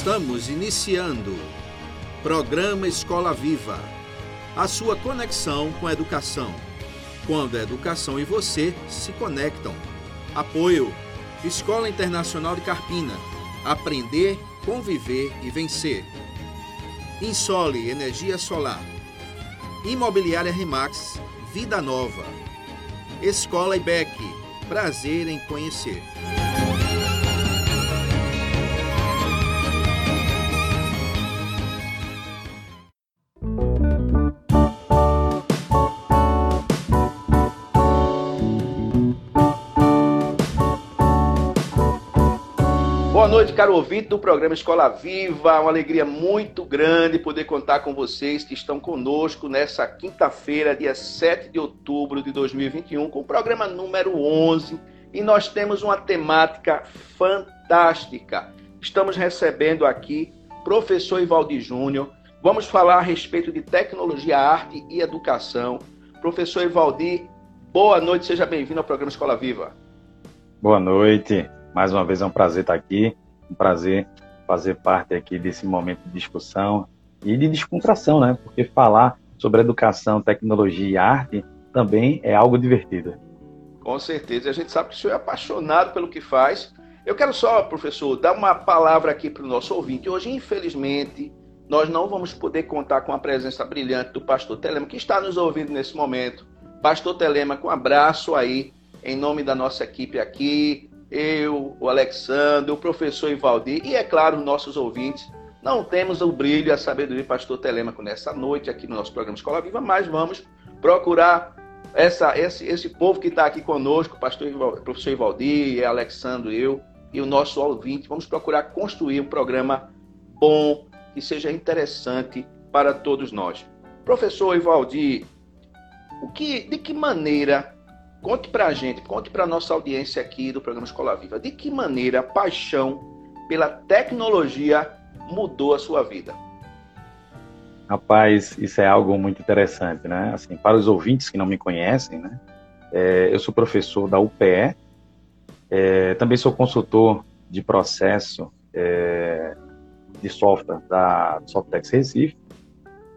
Estamos iniciando Programa Escola Viva, a sua conexão com a educação. Quando a educação e você se conectam. Apoio Escola Internacional de Carpina. Aprender, conviver e vencer. Insole Energia Solar. Imobiliária Remax, Vida Nova. Escola IBEC, prazer em conhecer. Caro ouvinte do programa Escola Viva. Uma alegria muito grande poder contar com vocês que estão conosco nessa quinta-feira, dia 7 de outubro de 2021, com o programa número 11. E nós temos uma temática fantástica. Estamos recebendo aqui professor Ivaldi Júnior. Vamos falar a respeito de tecnologia, arte e educação. Professor Ivaldi, boa noite, seja bem-vindo ao programa Escola Viva. Boa noite. Mais uma vez é um prazer estar aqui, um prazer fazer parte aqui desse momento de discussão e de descontração, né? Porque falar sobre educação, tecnologia e arte também é algo divertido. Com certeza, a gente sabe que o senhor é apaixonado pelo que faz. Eu quero só, professor, dar uma palavra aqui para o nosso ouvinte. Hoje, infelizmente, nós não vamos poder contar com a presença brilhante do pastor Telema, que está nos ouvindo nesse momento. Pastor Telema, com um abraço aí, em nome da nossa equipe aqui, eu, o Alexandre, o professor Ivaldir e, é claro, nossos ouvintes. Não temos o brilho e a sabedoria do pastor Telêmaco nessa noite aqui no nosso programa Escola Viva, mas vamos procurar essa, esse, esse povo que está aqui conosco, pastor professor Ivaldir, Alexandre, eu e o nosso ouvinte. Vamos procurar construir um programa bom, que seja interessante para todos nós. Professor Ivaldir, o que, de que maneira Conte para a gente, conte para a nossa audiência aqui do programa Escola Viva, de que maneira a paixão pela tecnologia mudou a sua vida? Rapaz, isso é algo muito interessante, né? Assim, para os ouvintes que não me conhecem, né? É, eu sou professor da UPE, é, também sou consultor de processo é, de software da Softex Recife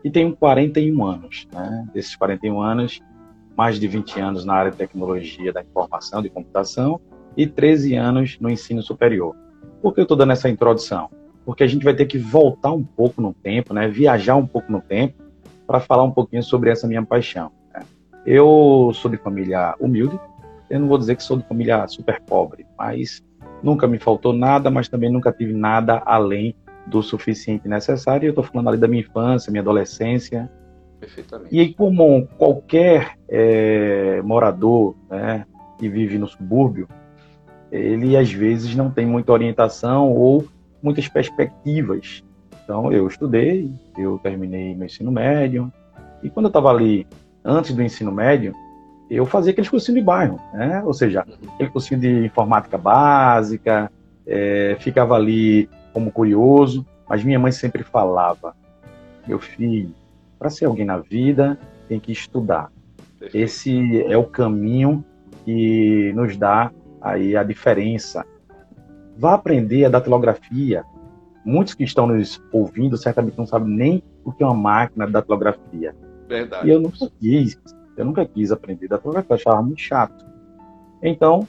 e tenho 41 anos, né? Desses 41 anos, mais de 20 anos na área de tecnologia da informação, de computação, e 13 anos no ensino superior. Por que eu estou dando essa introdução? Porque a gente vai ter que voltar um pouco no tempo, né? viajar um pouco no tempo, para falar um pouquinho sobre essa minha paixão. Né? Eu sou de família humilde, eu não vou dizer que sou de família super pobre, mas nunca me faltou nada, mas também nunca tive nada além do suficiente necessário. Eu estou falando ali da minha infância, minha adolescência, Perfeitamente. E aí, como qualquer é, morador né, que vive no subúrbio, ele às vezes não tem muita orientação ou muitas perspectivas. Então, eu estudei, eu terminei meu ensino médio, e quando eu estava ali, antes do ensino médio, eu fazia aqueles cursinhos de bairro, né? ou seja, uhum. aquele cursinho de informática básica, é, ficava ali como curioso, mas minha mãe sempre falava: meu filho, para ser alguém na vida, tem que estudar. Esse é o caminho que nos dá aí a diferença. Vá aprender a datilografia. Muitos que estão nos ouvindo certamente não sabem nem o que é uma máquina de datilografia. Verdade. E eu nunca quis, eu nunca quis aprender datilografia, achava muito chato. Então,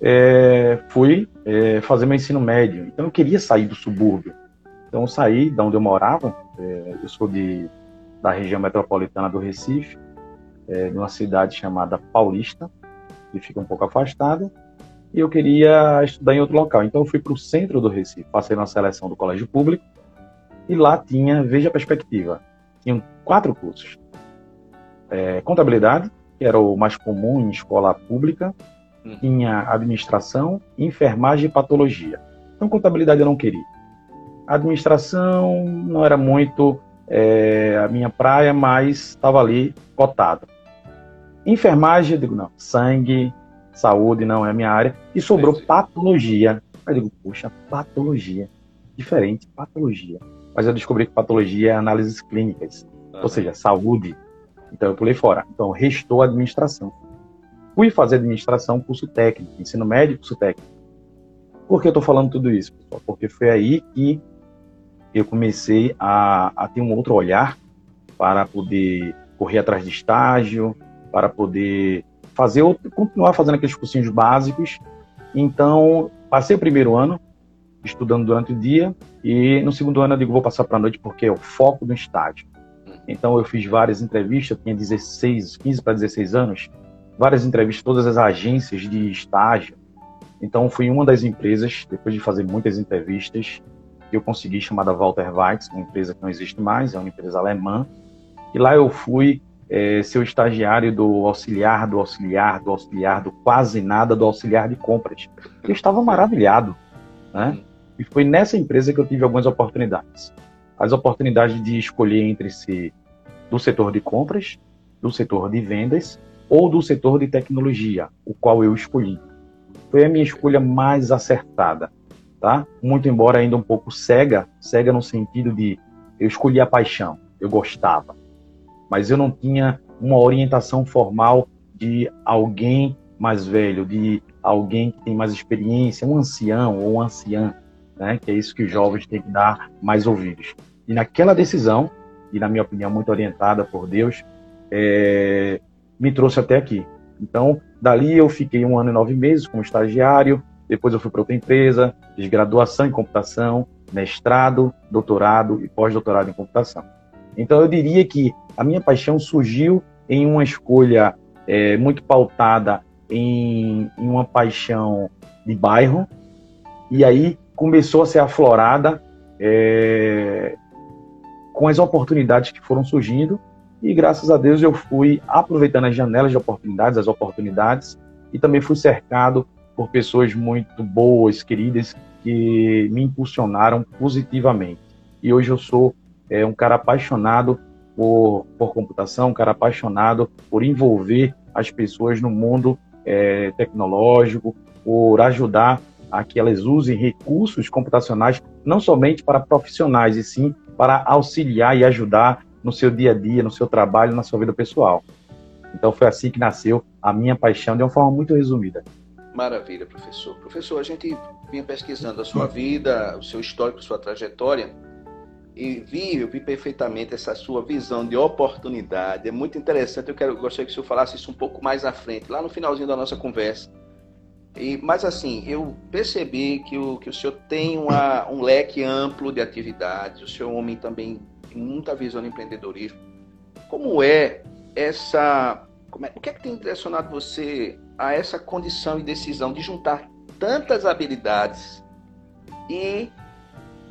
é, fui é, fazer meu ensino médio. Então, eu queria sair do subúrbio. Então, eu saí de onde eu morava. É, eu sou de da região metropolitana do Recife, é, numa cidade chamada Paulista, que fica um pouco afastada, e eu queria estudar em outro local. Então eu fui para o centro do Recife, passei na seleção do colégio público, e lá tinha, veja a perspectiva, tinham quatro cursos. É, contabilidade, que era o mais comum em escola pública, uhum. tinha administração, enfermagem e patologia. Então contabilidade eu não queria. Administração não era muito é, a minha praia, mas estava ali cotado. Enfermagem, eu digo, não, sangue, saúde não é a minha área. E sobrou Entendi. patologia. Eu digo, puxa, patologia. Diferente, patologia. Mas eu descobri que patologia é análises clínicas, uhum. ou seja, saúde. Então eu pulei fora. Então restou a administração. Fui fazer administração, curso técnico, ensino médio, curso técnico. Por que eu estou falando tudo isso, pessoal? Porque foi aí que eu comecei a, a ter um outro olhar para poder correr atrás de estágio, para poder fazer continuar fazendo aqueles cursinhos básicos. Então, passei o primeiro ano estudando durante o dia e no segundo ano eu digo vou passar para a noite porque é o foco do estágio. Então eu fiz várias entrevistas, tinha 16, 15 para 16 anos, várias entrevistas, todas as agências de estágio. Então fui uma das empresas, depois de fazer muitas entrevistas, eu consegui chamada Walter Weitz, uma empresa que não existe mais, é uma empresa alemã. E lá eu fui é, ser o estagiário do auxiliar, do auxiliar, do auxiliar, do quase nada, do auxiliar de compras. Eu estava maravilhado, né? E foi nessa empresa que eu tive algumas oportunidades. As oportunidades de escolher entre ser do setor de compras, do setor de vendas ou do setor de tecnologia, o qual eu escolhi. Foi a minha escolha mais acertada, tá? Muito embora ainda um pouco cega, cega no sentido de eu escolhi a paixão, eu gostava, mas eu não tinha uma orientação formal de alguém mais velho, de alguém que tem mais experiência, um ancião ou um anciã, né? Que é isso que os jovens têm que dar mais ouvidos. E naquela decisão, e na minha opinião muito orientada por Deus, é, me trouxe até aqui. Então, dali eu fiquei um ano e nove meses como estagiário, depois eu fui para outra empresa, fiz graduação em computação, mestrado, doutorado e pós-doutorado em computação. Então, eu diria que a minha paixão surgiu em uma escolha é, muito pautada em, em uma paixão de bairro, e aí começou a ser aflorada é, com as oportunidades que foram surgindo e graças a Deus eu fui aproveitando as janelas de oportunidades, as oportunidades e também fui cercado por pessoas muito boas, queridas, que me impulsionaram positivamente. E hoje eu sou é, um cara apaixonado por, por computação, um cara apaixonado por envolver as pessoas no mundo é, tecnológico, por ajudar a que elas usem recursos computacionais não somente para profissionais, e sim para auxiliar e ajudar no seu dia a dia, no seu trabalho, na sua vida pessoal. Então foi assim que nasceu a minha paixão de uma forma muito resumida. Maravilha, professor. Professor, a gente vinha pesquisando a sua vida, o seu histórico, sua trajetória, e vi, eu vi perfeitamente essa sua visão de oportunidade. É muito interessante. Eu quero, gostaria que o senhor falasse isso um pouco mais à frente, lá no finalzinho da nossa conversa e, mas assim, eu percebi que o, que o senhor tem uma, um leque amplo de atividades, o senhor é um homem também tem muita visão de empreendedorismo. Como é essa. É, o que é que tem direcionado você a essa condição e decisão de juntar tantas habilidades e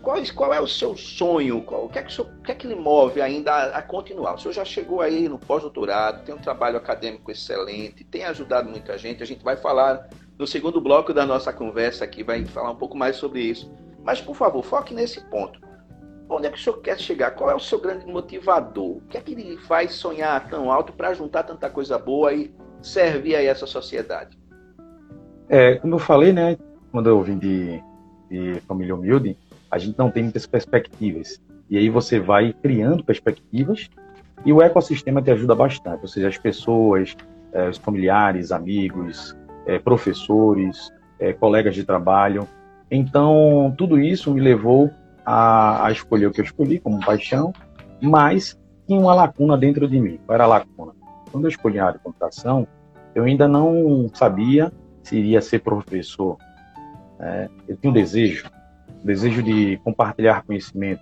qual, qual é o seu sonho? Qual, o, que é que o, senhor, o que é que lhe move ainda a, a continuar? O senhor já chegou aí no pós-doutorado, tem um trabalho acadêmico excelente, tem ajudado muita gente. A gente vai falar no segundo bloco da nossa conversa aqui, vai falar um pouco mais sobre isso. Mas, por favor, foque nesse ponto. Onde é que o senhor quer chegar? Qual é o seu grande motivador? O que é que lhe faz sonhar tão alto para juntar tanta coisa boa e servir a essa sociedade? É, como eu falei, né, quando eu vim de, de família humilde, a gente não tem muitas perspectivas. E aí você vai criando perspectivas e o ecossistema te ajuda bastante. Ou seja, as pessoas, é, os familiares, amigos, é, professores, é, colegas de trabalho. Então, tudo isso me levou a, a, escolher o que eu escolhi como paixão, mas tinha uma lacuna dentro de mim. Qual era a lacuna? Quando eu escolhi a área de computação, eu ainda não sabia se iria ser professor. É, eu tinha um desejo, um desejo de compartilhar conhecimento,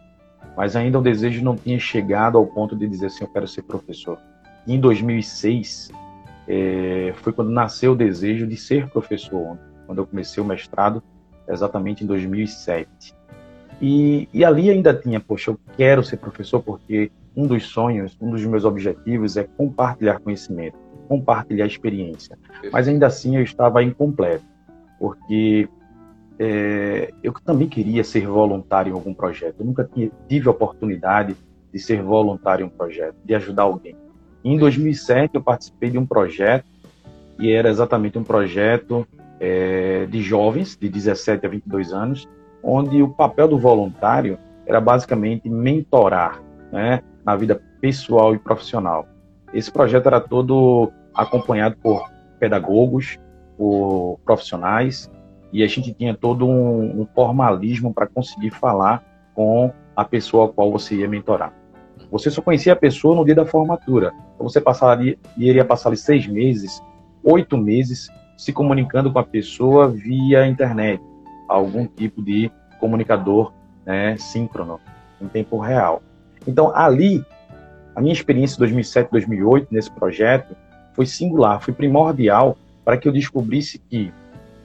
mas ainda o desejo não tinha chegado ao ponto de dizer assim, eu quero ser professor. em 2006, é, foi quando nasceu o desejo de ser professor, quando eu comecei o mestrado, exatamente em 2007. E, e ali ainda tinha, poxa, eu quero ser professor porque um dos sonhos, um dos meus objetivos é compartilhar conhecimento, compartilhar experiência. Mas ainda assim eu estava incompleto, porque é, eu também queria ser voluntário em algum projeto. Eu nunca tinha, tive a oportunidade de ser voluntário em um projeto, de ajudar alguém. Em 2007, eu participei de um projeto, e era exatamente um projeto é, de jovens, de 17 a 22 anos, onde o papel do voluntário era basicamente mentorar né, na vida pessoal e profissional. Esse projeto era todo acompanhado por pedagogos, por profissionais, e a gente tinha todo um, um formalismo para conseguir falar com a pessoa a qual você ia mentorar. Você só conhecia a pessoa no dia da formatura. Então você passaria, iria passar ali seis meses, oito meses se comunicando com a pessoa via internet, algum tipo de comunicador né, síncrono, em tempo real. Então ali, a minha experiência em 2007, 2008 nesse projeto foi singular, foi primordial para que eu descobrisse que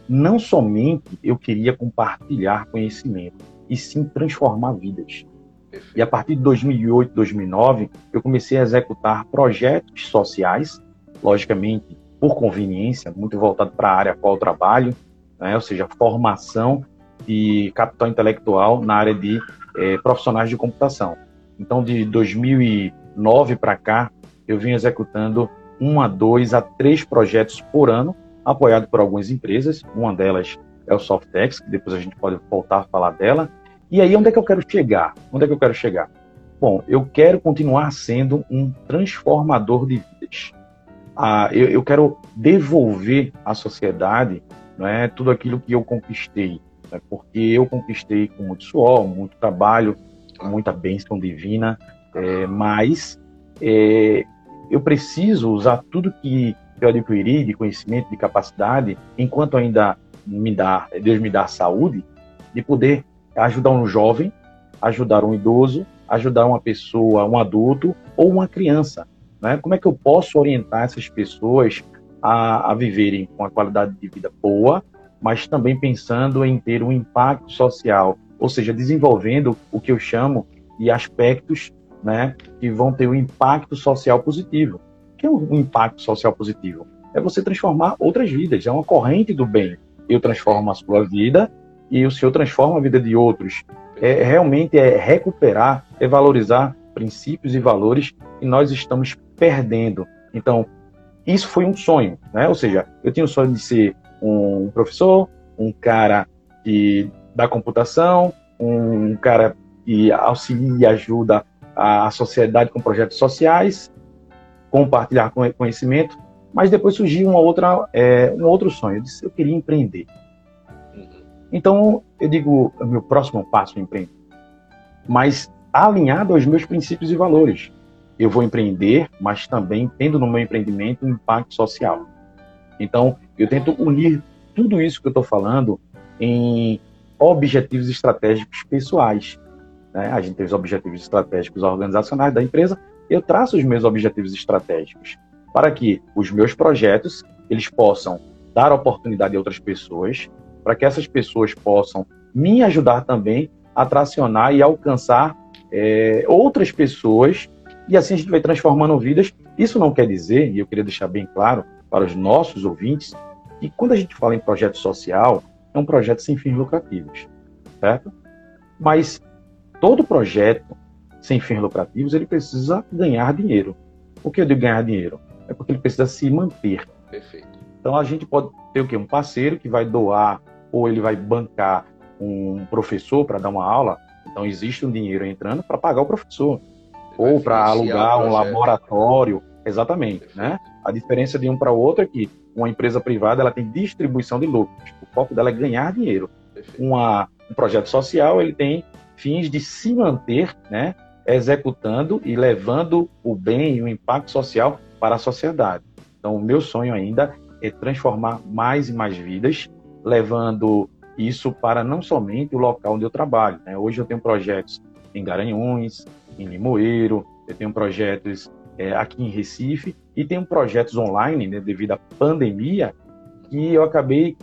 não somente eu queria compartilhar conhecimento, e sim transformar vidas. E a partir de 2008, 2009, eu comecei a executar projetos sociais, logicamente por conveniência, muito voltado para a área a qual eu trabalho, né? ou seja, formação de capital intelectual na área de eh, profissionais de computação. Então, de 2009 para cá, eu vim executando um a dois a três projetos por ano, apoiado por algumas empresas. Uma delas é o Softex, que depois a gente pode voltar a falar dela. E aí, onde é que eu quero chegar? Onde é que eu quero chegar? Bom, eu quero continuar sendo um transformador de vidas. Ah, eu, eu, quero devolver à sociedade né, tudo aquilo que eu conquistei, né, porque eu conquistei com muito suor, muito trabalho, muita bênção divina, é, mas é, eu preciso usar tudo que eu adquiri de conhecimento, de capacidade, enquanto ainda me dá, Deus me dá saúde, de poder ajudar um jovem, ajudar um idoso, ajudar uma pessoa, um adulto ou uma criança. Né? Como é que eu posso orientar essas pessoas a, a viverem com uma qualidade de vida boa, mas também pensando em ter um impacto social, ou seja, desenvolvendo o que eu chamo de aspectos né, que vão ter um impacto social positivo. O que é um impacto social positivo? É você transformar outras vidas, é uma corrente do bem. Eu transformo a sua vida e o Senhor transforma a vida de outros. É, realmente é recuperar, é valorizar princípios e valores que nós estamos perdendo. Então, isso foi um sonho, né? Ou seja, eu tinha o sonho de ser um professor, um cara que da computação, um cara que auxilia e ajuda a sociedade com projetos sociais, compartilhar conhecimento, mas depois surgiu uma outra, é, um outro sonho. Eu disse, eu queria empreender. Então, eu digo, o meu próximo passo é empreender. Mas alinhado aos meus princípios e valores. Eu vou empreender, mas também tendo no meu empreendimento um impacto social. Então, eu tento unir tudo isso que eu estou falando em objetivos estratégicos pessoais. Né? A gente tem os objetivos estratégicos organizacionais da empresa, eu traço os meus objetivos estratégicos para que os meus projetos eles possam dar oportunidade a outras pessoas, para que essas pessoas possam me ajudar também a tracionar e alcançar é, outras pessoas e assim a gente vai transformando vidas. Isso não quer dizer, e eu queria deixar bem claro para os nossos ouvintes, que quando a gente fala em projeto social, é um projeto sem fins lucrativos, certo? Mas todo projeto sem fins lucrativos, ele precisa ganhar dinheiro. Por que eu digo ganhar dinheiro? É porque ele precisa se manter. Perfeito. Então a gente pode ter o quê? Um parceiro que vai doar ou ele vai bancar um professor para dar uma aula. Então existe um dinheiro entrando para pagar o professor ou para alugar um laboratório. Exatamente, né? A diferença de um para o outro é que uma empresa privada ela tem distribuição de lucros. O foco dela é ganhar dinheiro. Uma, um projeto social ele tem fins de se manter, né? Executando e levando o bem e o impacto social para a sociedade. Então, o meu sonho ainda é transformar mais e mais vidas, levando isso para não somente o local onde eu trabalho. Né? Hoje eu tenho projetos em Garanhuns, em Limoeiro, eu tenho projetos é, aqui em Recife e tenho projetos online, né, devido à pandemia, que eu acabei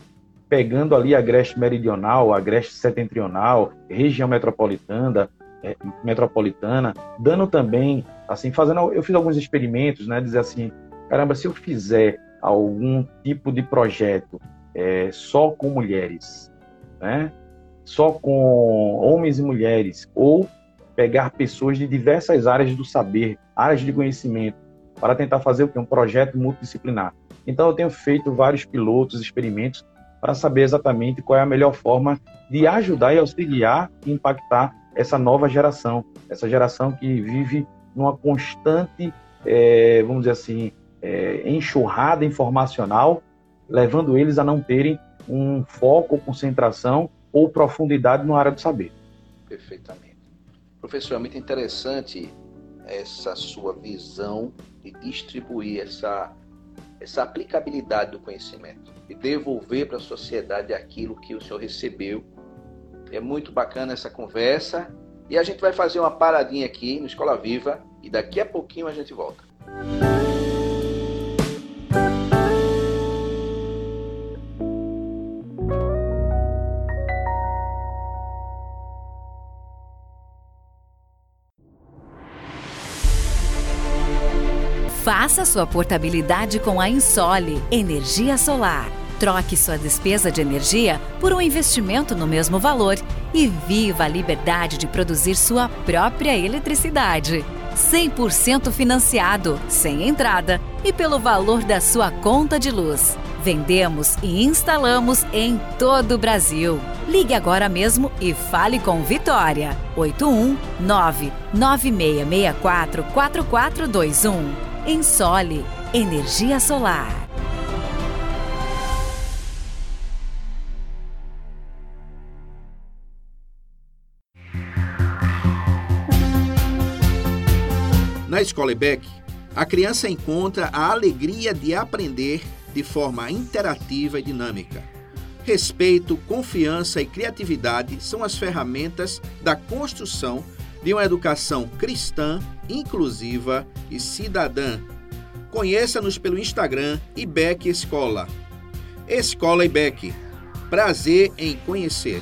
pegando ali a Agreste Meridional, a Agreste Setentrional, região metropolitana, é, metropolitana, dando também, assim, fazendo, eu fiz alguns experimentos, né, dizer assim, caramba, se eu fizer algum tipo de projeto é, só com mulheres, né, só com homens e mulheres, ou pegar pessoas de diversas áreas do saber, áreas de conhecimento, para tentar fazer o que? Um projeto multidisciplinar. Então, eu tenho feito vários pilotos, experimentos, para saber exatamente qual é a melhor forma de ajudar e auxiliar e impactar essa nova geração, essa geração que vive numa constante, é, vamos dizer assim, é, enxurrada informacional, levando eles a não terem um foco, concentração ou profundidade na área do saber. Perfeitamente. Professor, é muito interessante essa sua visão de distribuir essa, essa aplicabilidade do conhecimento e devolver para a sociedade aquilo que o senhor recebeu. É muito bacana essa conversa e a gente vai fazer uma paradinha aqui no Escola Viva e daqui a pouquinho a gente volta. Faça sua portabilidade com a Insole Energia Solar. Troque sua despesa de energia por um investimento no mesmo valor e viva a liberdade de produzir sua própria eletricidade. 100% financiado, sem entrada e pelo valor da sua conta de luz. Vendemos e instalamos em todo o Brasil. Ligue agora mesmo e fale com Vitória. 819 9664 4421. Ensole Energia Solar. Na Escola IBEC, a criança encontra a alegria de aprender de forma interativa e dinâmica. Respeito, confiança e criatividade são as ferramentas da construção de uma educação cristã, inclusiva e cidadã. Conheça-nos pelo Instagram IBEC Escola. Escola IBEC. Prazer em conhecer.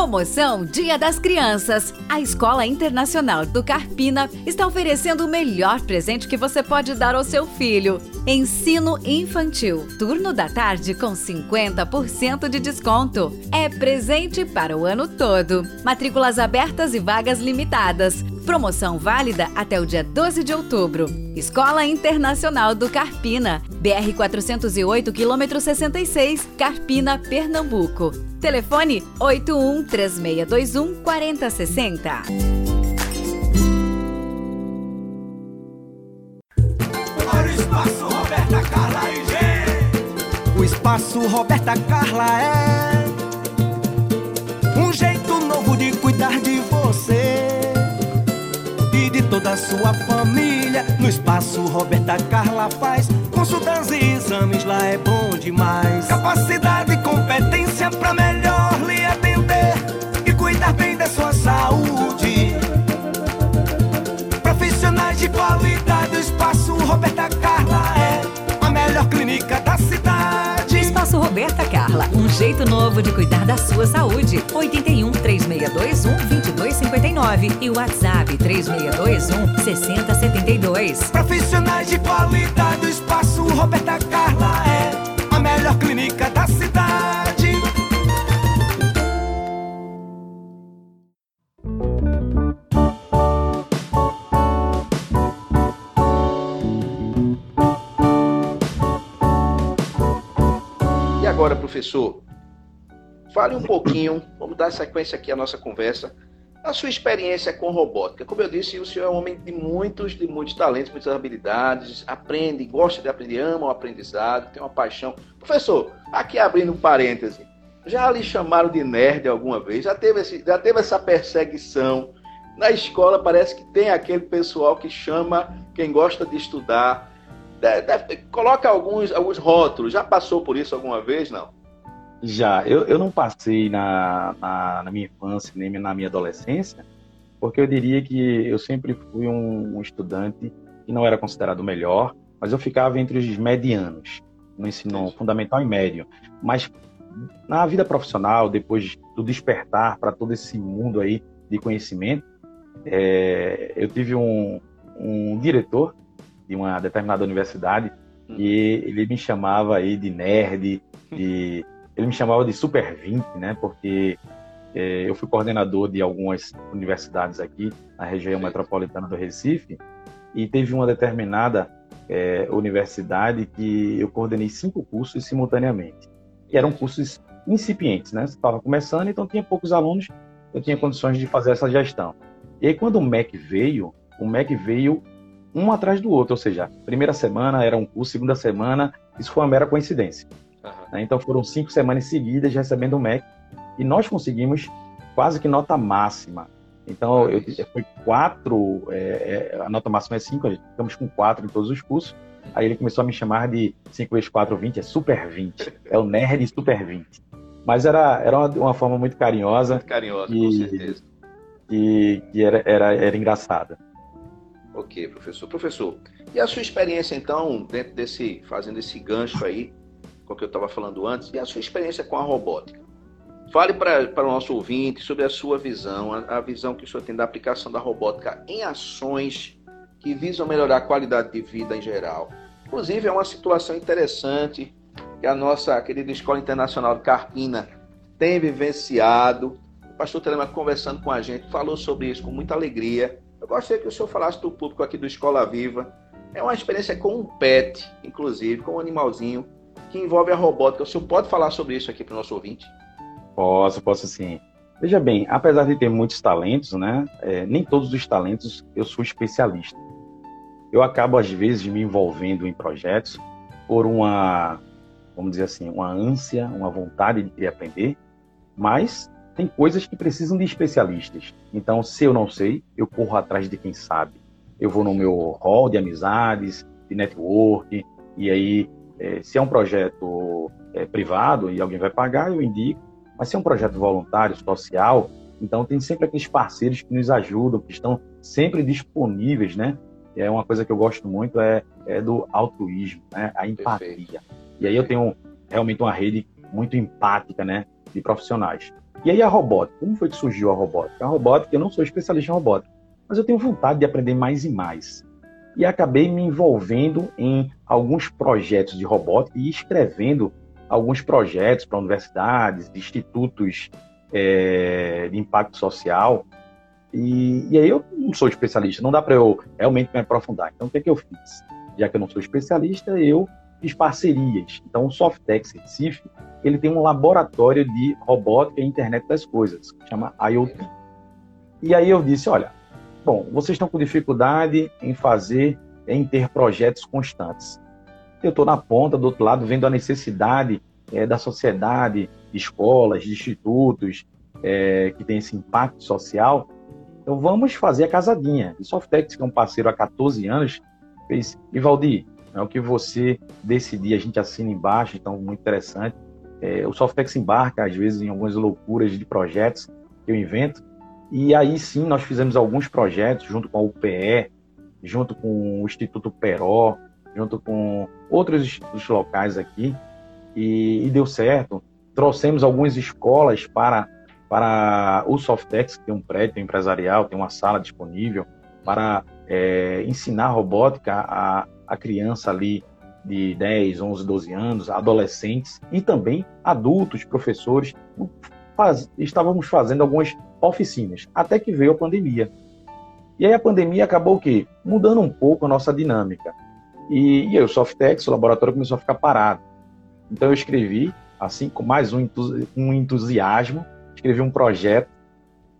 Promoção Dia das Crianças. A Escola Internacional do Carpina está oferecendo o melhor presente que você pode dar ao seu filho. Ensino infantil. Turno da tarde com 50% de desconto. É presente para o ano todo. Matrículas abertas e vagas limitadas. Promoção válida até o dia 12 de outubro. Escola Internacional do Carpina. BR 408, quilômetro 66, Carpina, Pernambuco. Telefone 81 3621 4060. G. O espaço Roberta Carla é um jeito novo de cuidar de você e de toda a sua família. No espaço Roberta Carla faz consultas e exames, lá é bom demais. Capacidade e competência pra melhor jeito novo de cuidar da sua saúde. 81 3621 2259 e WhatsApp 3621 6072. Profissionais de qualidade, o espaço Roberta Carla é a melhor clínica da cidade. Professor, fale um pouquinho, vamos dar sequência aqui à nossa conversa, a sua experiência com robótica. Como eu disse, o senhor é um homem de muitos, de muitos talentos, muitas habilidades, aprende, gosta de aprender, ama o aprendizado, tem uma paixão. Professor, aqui abrindo um parêntese, já lhe chamaram de nerd alguma vez? Já teve, esse, já teve essa perseguição? Na escola parece que tem aquele pessoal que chama quem gosta de estudar, deve- deve- coloca alguns, alguns rótulos. Já passou por isso alguma vez? Não. Já, eu, eu não passei na, na, na minha infância nem na minha adolescência, porque eu diria que eu sempre fui um, um estudante que não era considerado o melhor, mas eu ficava entre os medianos, no ensino fundamental e médio. Mas na vida profissional, depois do despertar para todo esse mundo aí de conhecimento, é, eu tive um, um diretor de uma determinada universidade e ele me chamava aí de nerd, de ele me chamava de Super 20, né? Porque é, eu fui coordenador de algumas universidades aqui na região metropolitana do Recife e teve uma determinada é, universidade que eu coordenei cinco cursos simultaneamente. E eram cursos incipientes, né? Estava começando, então tinha poucos alunos, eu tinha condições de fazer essa gestão. E aí quando o MEC veio, o MEC veio um atrás do outro, ou seja, primeira semana era um curso, segunda semana, isso foi uma mera coincidência. Uhum. Né? Então foram cinco semanas seguidas recebendo o MEC e nós conseguimos quase que nota máxima. Então eu, foi quatro, é, é, a nota máxima é cinco, ficamos com quatro em todos os cursos. Aí ele começou a me chamar de 5 vezes 4, 20, é Super 20. É o Nerd Super 20. Mas era, era uma, uma forma muito carinhosa. Muito carinhosa, e, com certeza. E, e era, era, era engraçada. Ok, professor. Professor, e a sua experiência, então, dentro desse, fazendo esse gancho aí, com o que eu estava falando antes, e a sua experiência com a robótica? Fale para o nosso ouvinte sobre a sua visão, a, a, visão que o senhor tem da aplicação da robótica em ações que visam melhorar a qualidade de vida em geral. Inclusive, é uma situação interessante que a nossa querida Escola Internacional de Carpina tem vivenciado. O pastor Telema conversando com a gente falou sobre isso com muita alegria eu gostaria que o senhor falasse do público aqui do Escola Viva. É uma experiência com um pet, inclusive, com um animalzinho, que envolve a robótica. O senhor pode falar sobre isso aqui para o nosso ouvinte? Posso, posso sim. Veja bem, apesar de ter muitos talentos, né, é, nem todos os talentos eu sou especialista. Eu acabo, às vezes, me envolvendo em projetos por uma, vamos dizer assim, uma ânsia, uma vontade de aprender, mas tem coisas que precisam de especialistas. Então, se eu não sei, eu corro atrás de quem sabe. Eu vou no meu hall de amizades, de network, e aí, é, se é um projeto é, privado e alguém vai pagar, eu indico. Mas se é um projeto voluntário, social, então tem sempre aqueles parceiros que nos ajudam, que estão sempre disponíveis, né? É uma coisa que eu gosto muito é, é do altruísmo, né? A empatia. Perfeito. E aí eu tenho realmente uma rede muito empática, né? De profissionais. E aí a robótica, como foi que surgiu a robótica? A robótica, eu não sou especialista em robótica, mas eu tenho vontade de aprender mais e mais. E acabei me envolvendo em alguns projetos de robótica e escrevendo alguns projetos para universidades, institutos é, de impacto social. E, e, aí eu não sou especialista, não dá para eu realmente me aprofundar. Então o que, é que eu fiz? Já que eu não sou especialista, eu fiz parcerias. Então o Softex Recife ele tem um laboratório de robótica e internet das coisas, que chama IoT. E aí eu disse, olha, bom, vocês estão com dificuldade em fazer, em ter projetos constantes. Eu estou na ponta, do outro lado, vendo a necessidade é, da sociedade, de escolas, de institutos, é, que tem esse impacto social. Então vamos fazer a casadinha. E Softex, que é um parceiro há 14 anos, fez, Ivaldi, é o que você decidir, a gente assina embaixo, então muito interessante. É, o Softex embarca, às vezes, em algumas loucuras de projetos que eu invento. E aí sim, nós fizemos alguns projetos junto com a UPE, junto com o Instituto Peró, junto com outros institutos locais aqui, e, e deu certo. Trouxemos algumas escolas para, para o Softex, que tem um prédio empresarial, tem uma sala disponível, para é, ensinar robótica a, a criança ali de 10, 11, 12 anos, adolescentes e também adultos, professores, faz, estávamos fazendo algumas oficinas, até que veio a pandemia. E aí a pandemia acabou o quê? Mudando um pouco a nossa dinâmica. E, e aí o Softex, o laboratório, começou a ficar parado. Então eu escrevi, assim, com mais um, um entusiasmo, escrevi um projeto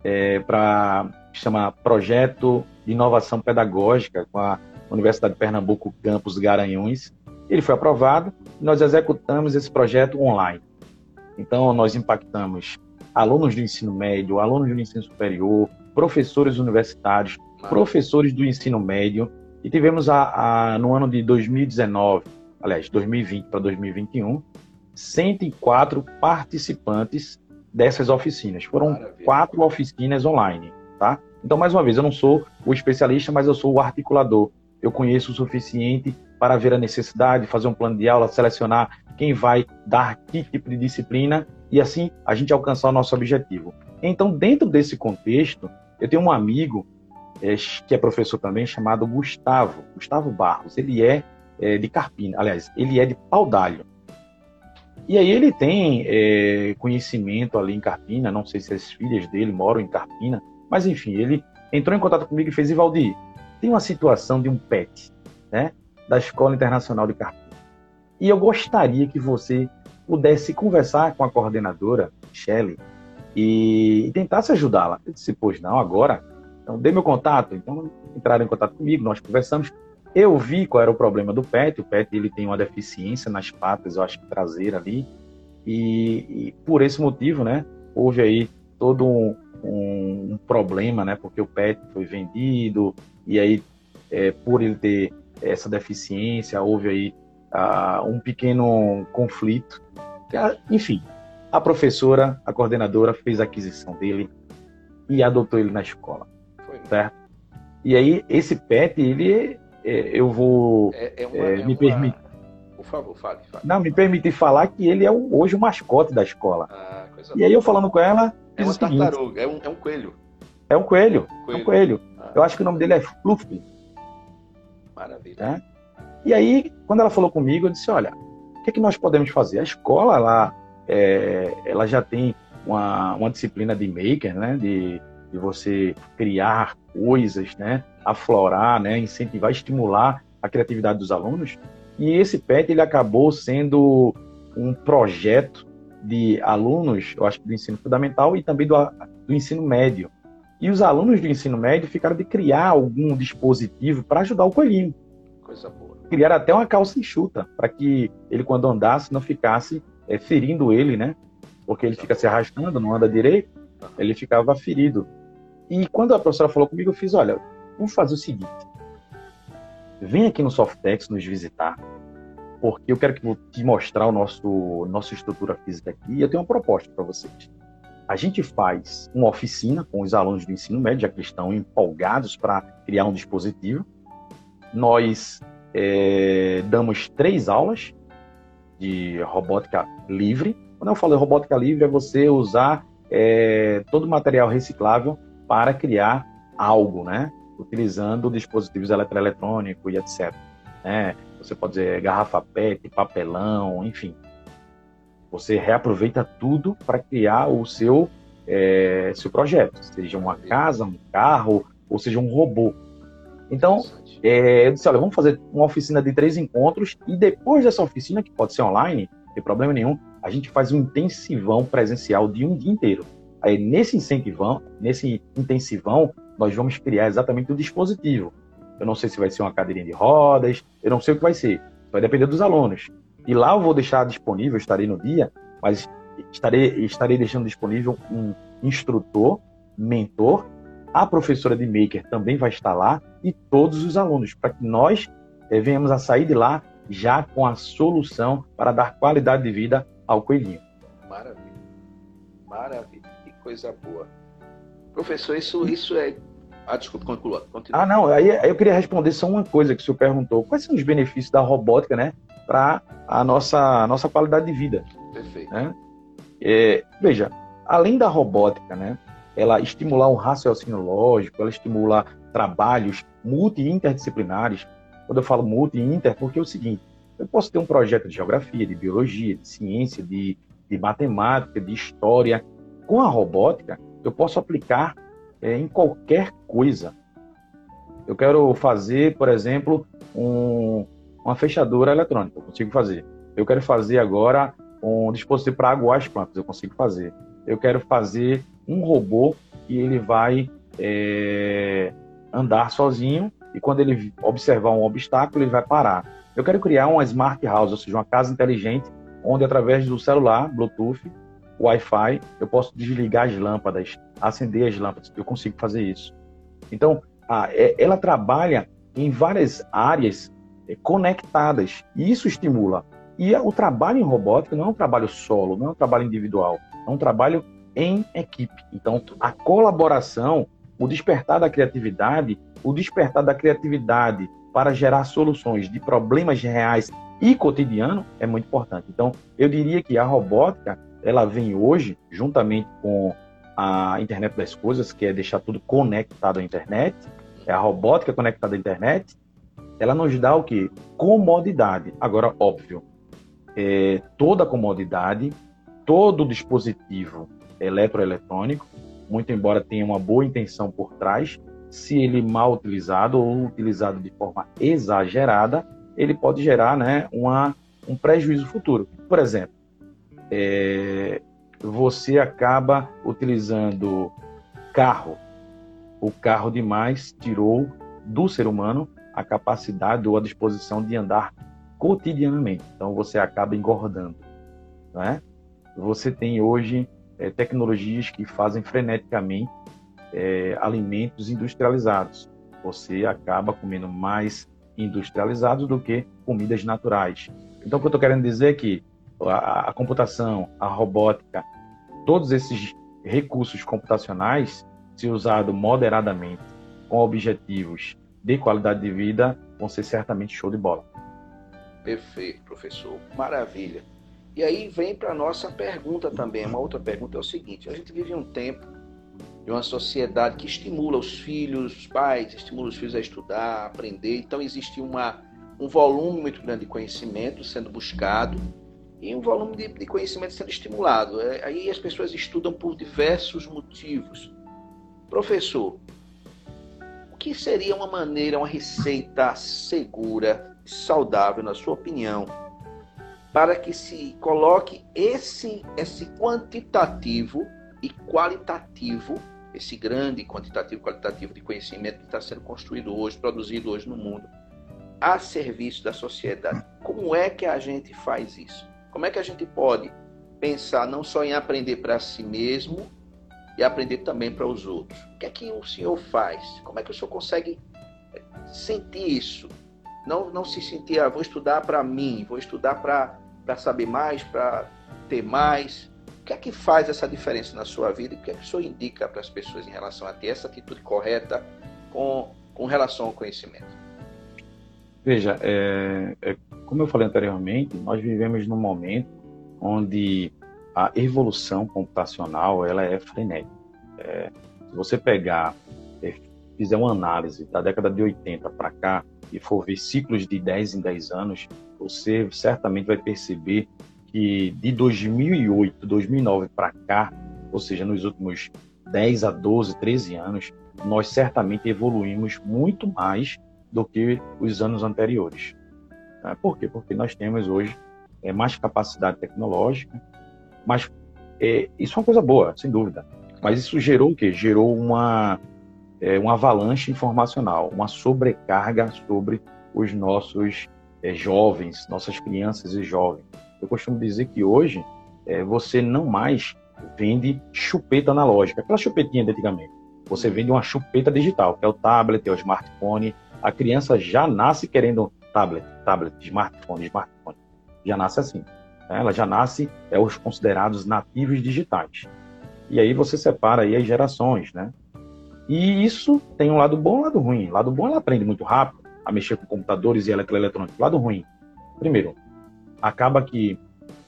é, para chama Projeto de Inovação Pedagógica com a Universidade de Pernambuco, Campus Garanhuns, ele foi aprovado e nós executamos esse projeto online. Então, nós impactamos alunos do ensino médio, alunos do ensino superior, professores universitários, professores do ensino médio, e tivemos a, a, no ano de 2019, aliás, 2020 para 2021, 104 participantes dessas oficinas. Foram Maravilha. quatro oficinas online, tá? Então, mais uma vez, eu não sou o especialista, mas eu sou o articulador. Eu conheço o suficiente para ver a necessidade, fazer um plano de aula, selecionar quem vai dar que tipo de disciplina e assim a gente alcançar o nosso objetivo. Então, dentro desse contexto, eu tenho um amigo é, que é professor também, chamado Gustavo, Gustavo Barros. Ele é, é de Carpina, aliás, ele é de Paudalho. E aí ele tem é, conhecimento ali em Carpina, não sei se as filhas dele moram em Carpina, mas enfim, ele entrou em contato comigo e fez, Ivaldi, tem uma situação de um PET, né, da Escola Internacional de Carpina. E eu gostaria que você pudesse conversar com a coordenadora, Shelley, e, e tentasse ajudá-la. Eu disse, pois não, agora? Então, dê meu contato. Então, entraram em contato comigo, nós conversamos. Eu vi qual era o problema do pet. O pet ele tem uma deficiência nas patas, eu acho que traseira ali. E, e por esse motivo, né, houve aí todo um, um, um, problema, né, porque o pet foi vendido e aí é, por ele ter essa deficiência houve aí uh, um pequeno conflito. Enfim, a professora, a coordenadora fez a aquisição dele e adotou ele na escola, foi. certo? E aí esse pet ele é, eu vou é, é uma, é, me permitir. Por favor, fale, fale. Não, me permitir falar que ele é o, hoje o mascote da escola. Ah, e aí eu falando com ela. É uma tartaruga, é um, é um coelho. É um coelho. coelho. É um coelho. Ah, eu acho que o nome dele é Fluffy. Maravilha. É? E aí, quando ela falou comigo, eu disse: olha, o que, é que nós podemos fazer? A escola lá, é, ela já tem uma, uma disciplina de maker, né? De, de você criar coisas, né? aflorar, né, incentivar, estimular a criatividade dos alunos. E esse PET ele acabou sendo um projeto de alunos, eu acho do ensino fundamental e também do, do ensino médio. E os alunos do ensino médio ficaram de criar algum dispositivo para ajudar o coelhinho. Coisa boa. Criaram até uma calça enxuta, para que ele, quando andasse, não ficasse é, ferindo ele, né? Porque ele fica se arrastando, não anda direito, ele ficava ferido. E quando a professora falou comigo, eu fiz: olha, Vamos fazer o seguinte. Vem aqui no Softex nos visitar, porque eu quero que te mostrar o nosso nossa estrutura física aqui e eu tenho uma proposta para vocês. A gente faz uma oficina com os alunos do ensino médio, já que estão empolgados para criar um dispositivo. Nós é, damos três aulas de robótica livre. Quando eu falo robótica livre, é você usar é, todo o material reciclável para criar algo, né? utilizando dispositivos eletroeletrônicos e etc. Né? Você pode dizer garrafa PET, papelão, enfim. Você reaproveita tudo para criar o seu, é, seu projeto, seja uma casa, um carro, ou seja um robô. Então, é, eu disse, olha, vamos fazer uma oficina de três encontros e depois dessa oficina, que pode ser online, não tem problema nenhum, a gente faz um intensivão presencial de um dia inteiro. Aí nesse incentivão, nesse intensivão, nós vamos criar exatamente o dispositivo. Eu não sei se vai ser uma cadeirinha de rodas, eu não sei o que vai ser. Vai depender dos alunos. E lá eu vou deixar disponível, estarei no dia, mas estarei, estarei deixando disponível um instrutor, mentor, a professora de Maker também vai estar lá e todos os alunos, para que nós é, venhamos a sair de lá já com a solução para dar qualidade de vida ao coelhinho. Maravilha. Maravilha. Que coisa boa. Professor, isso, isso é ah, desculpa, conclua. Continua. Ah, não, aí, aí, eu queria responder só uma coisa que o senhor perguntou. Quais são os benefícios da robótica, né, para a nossa, a nossa qualidade de vida? Perfeito. Né? É, veja, além da robótica, né, ela estimular um raciocínio lógico, ela estimula trabalhos multi interdisciplinares. Quando eu falo multi inter, porque é o seguinte, eu posso ter um projeto de geografia, de biologia, de ciência, de, de matemática, de história. Com a robótica, eu posso aplicar é, em qualquer coisa. Eu quero fazer, por exemplo, um, uma fechadura eletrônica, eu consigo fazer. Eu quero fazer agora um dispositivo para aguar as plantas, eu consigo fazer. Eu quero fazer um robô que ele vai é, andar sozinho e quando ele observar um obstáculo, ele vai parar. Eu quero criar uma smart house, ou seja, uma casa inteligente, onde através do celular, Bluetooth, Wi-Fi, eu posso desligar as lâmpadas, acender as lâmpadas, eu consigo fazer isso. Então, a, é, ela trabalha em várias áreas é, conectadas, e isso estimula. E o trabalho em robótica não é um trabalho solo, não é um trabalho individual, é um trabalho em equipe. Então, a colaboração, o despertar da criatividade, o despertar da criatividade para gerar soluções de problemas reais e cotidiano é muito importante. Então, eu diria que a robótica ela vem hoje, juntamente com a internet das coisas, que é deixar tudo conectado à internet, é a robótica conectada à internet, ela nos dá o que? Comodidade. Agora, óbvio, é, toda comodidade, todo dispositivo eletroeletrônico, muito embora tenha uma boa intenção por trás, se ele mal utilizado ou utilizado de forma exagerada, ele pode gerar né, uma, um prejuízo futuro. Por exemplo, é, você acaba utilizando carro. O carro demais tirou do ser humano a capacidade ou a disposição de andar cotidianamente. Então você acaba engordando. Né? Você tem hoje é, tecnologias que fazem freneticamente é, alimentos industrializados. Você acaba comendo mais industrializados do que comidas naturais. Então, o que eu estou querendo dizer é que a, a computação, a robótica, todos esses recursos computacionais, se usado moderadamente, com objetivos de qualidade de vida, vão ser certamente show de bola. Perfeito, professor. Maravilha. E aí vem para a nossa pergunta também. Uma outra pergunta é o seguinte: a gente vive um tempo de uma sociedade que estimula os filhos, os pais, estimula os filhos a estudar, a aprender. Então existe uma, um volume muito grande de conhecimento sendo buscado e um volume de, de conhecimento sendo estimulado. É, aí as pessoas estudam por diversos motivos. Professor, o que seria uma maneira, uma receita segura, saudável, na sua opinião, para que se coloque esse, esse quantitativo e qualitativo, esse grande quantitativo e qualitativo de conhecimento que está sendo construído hoje, produzido hoje no mundo, a serviço da sociedade. Como é que a gente faz isso? Como é que a gente pode pensar não só em aprender para si mesmo e aprender também para os outros? O que é que o senhor faz? Como é que o senhor consegue sentir isso? Não, não se sentir, ah, vou estudar para mim, vou estudar para saber mais, para ter mais. O que é que faz essa diferença na sua vida? O que é que o senhor indica para as pessoas em relação a ter essa atitude correta com, com relação ao conhecimento? Veja, é, é, como eu falei anteriormente, nós vivemos num momento onde a evolução computacional ela é frenética. É, se você pegar, é, fizer uma análise da década de 80 para cá e for ver ciclos de 10 em 10 anos, você certamente vai perceber que de 2008, 2009 para cá, ou seja, nos últimos 10 a 12, 13 anos, nós certamente evoluímos muito mais do que os anos anteriores. Né? Por quê? Porque nós temos hoje é, mais capacidade tecnológica, mas é, isso é uma coisa boa, sem dúvida. Mas isso gerou o quê? Gerou uma, é, uma avalanche informacional, uma sobrecarga sobre os nossos é, jovens, nossas crianças e jovens. Eu costumo dizer que hoje é, você não mais vende chupeta analógica, aquela chupetinha de antigamente. Você vende uma chupeta digital, que é o tablet, é o smartphone. A criança já nasce querendo tablet, tablet, smartphone, smartphone. Já nasce assim. Né? Ela já nasce é os considerados nativos digitais. E aí você separa aí as gerações, né? E isso tem um lado bom e um lado ruim. O lado bom ela aprende muito rápido a mexer com computadores e eletroeletrônicos. Lado ruim, primeiro, acaba que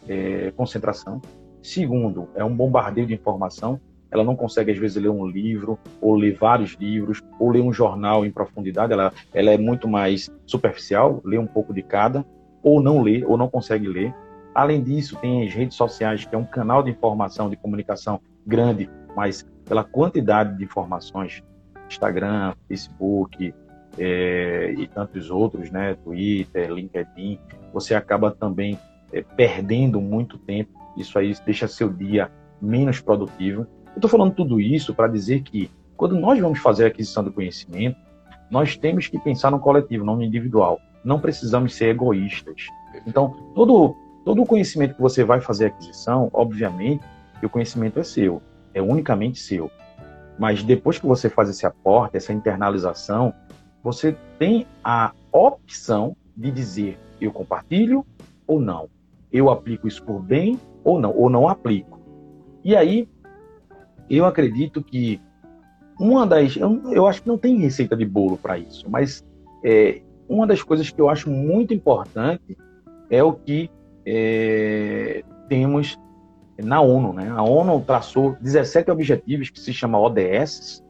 é, concentração. Segundo, é um bombardeio de informação. Ela não consegue, às vezes, ler um livro, ou ler vários livros, ou ler um jornal em profundidade. Ela, ela é muito mais superficial, lê um pouco de cada, ou não lê, ou não consegue ler. Além disso, tem as redes sociais, que é um canal de informação, de comunicação grande, mas pela quantidade de informações, Instagram, Facebook é, e tantos outros, né, Twitter, LinkedIn, você acaba também é, perdendo muito tempo. Isso aí deixa seu dia menos produtivo. Eu estou falando tudo isso para dizer que quando nós vamos fazer a aquisição do conhecimento, nós temos que pensar no coletivo, não no individual. Não precisamos ser egoístas. Então, todo, todo o conhecimento que você vai fazer aquisição, obviamente, o conhecimento é seu, é unicamente seu. Mas depois que você faz esse aporte, essa internalização, você tem a opção de dizer eu compartilho ou não. Eu aplico isso por bem ou não, ou não aplico. E aí, eu acredito que uma das. Eu, acho que não tem receita de bolo para isso, mas é, uma das coisas que eu acho muito importante é o que é, temos na ONU. Né? A ONU traçou 17 objetivos que se chama ODS,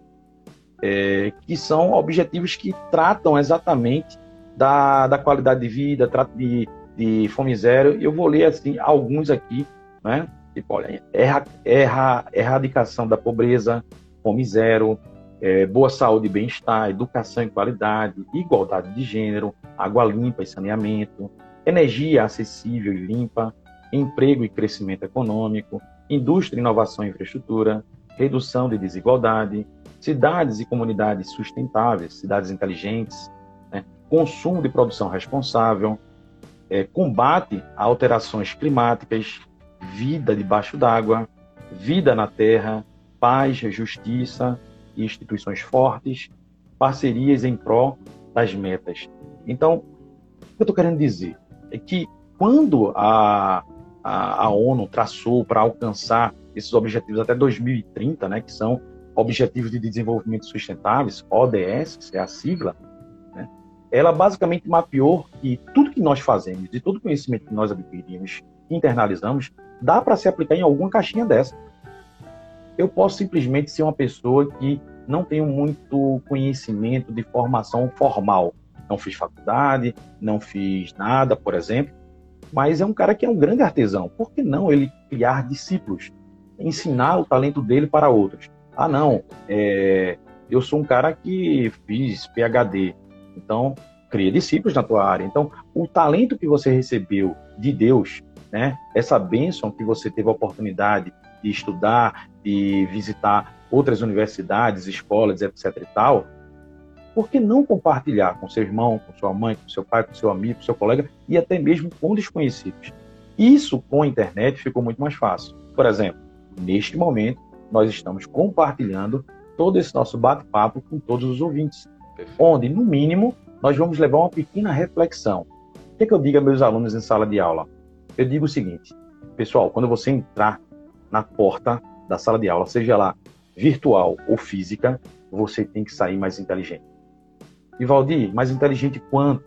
é, que são objetivos que tratam exatamente da, da qualidade de vida, trata de de fome zero. Eu vou ler assim alguns aqui, né? Tipo, olha, erra, erra, erradicação da pobreza, fome zero, é, boa saúde e bem-estar, educação e qualidade, igualdade de gênero, água limpa e saneamento, energia acessível e limpa, emprego e crescimento econômico, indústria, inovação e infraestrutura, redução de desigualdade, cidades e comunidades sustentáveis, cidades inteligentes, né? consumo de produção responsável, é, combate a alterações climáticas, vida debaixo d'água, vida na terra, paz, justiça e instituições fortes, parcerias em prol das metas. Então, o que eu estou querendo dizer é que quando a, a, a ONU traçou para alcançar esses objetivos até 2030, né, que são Objetivos de Desenvolvimento Sustentáveis, ODS, é a sigla, né, ela basicamente mapeou que tudo que nós fazemos e todo conhecimento que nós adquirimos, internalizamos, dá para se aplicar em alguma caixinha dessa. Eu posso simplesmente ser uma pessoa que não tenho muito conhecimento de formação formal. Não fiz faculdade, não fiz nada, por exemplo, mas é um cara que é um grande artesão. Por que não ele criar discípulos? Ensinar o talento dele para outros. Ah, não, é, eu sou um cara que fiz PhD, então cria discípulos na tua área. Então, o talento que você recebeu de Deus, né, essa bênção que você teve a oportunidade de estudar, de visitar outras universidades, escolas, etc e tal, por que não compartilhar com seu irmão, com sua mãe, com seu pai, com seu amigo, com seu colega e até mesmo com desconhecidos? Isso com a internet ficou muito mais fácil. Por exemplo, neste momento, nós estamos compartilhando todo esse nosso bate-papo com todos os ouvintes, onde, no mínimo, nós vamos levar uma pequena reflexão. O que, é que eu digo a meus alunos em sala de aula? Eu digo o seguinte, pessoal, quando você entrar na porta da sala de aula, seja lá virtual ou física, você tem que sair mais inteligente. E Valdir, mais inteligente quanto?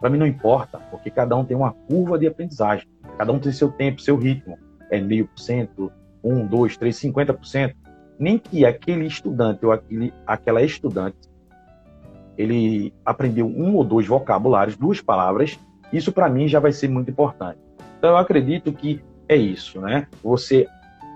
Para mim não importa, porque cada um tem uma curva de aprendizagem. Cada um tem seu tempo, seu ritmo. É meio por cento, um, dois, três, cinquenta por cento. Nem que aquele estudante ou aquele, aquela estudante ele aprendeu um ou dois vocabulários, duas palavras, isso para mim já vai ser muito importante. Então eu acredito que é isso, né? Você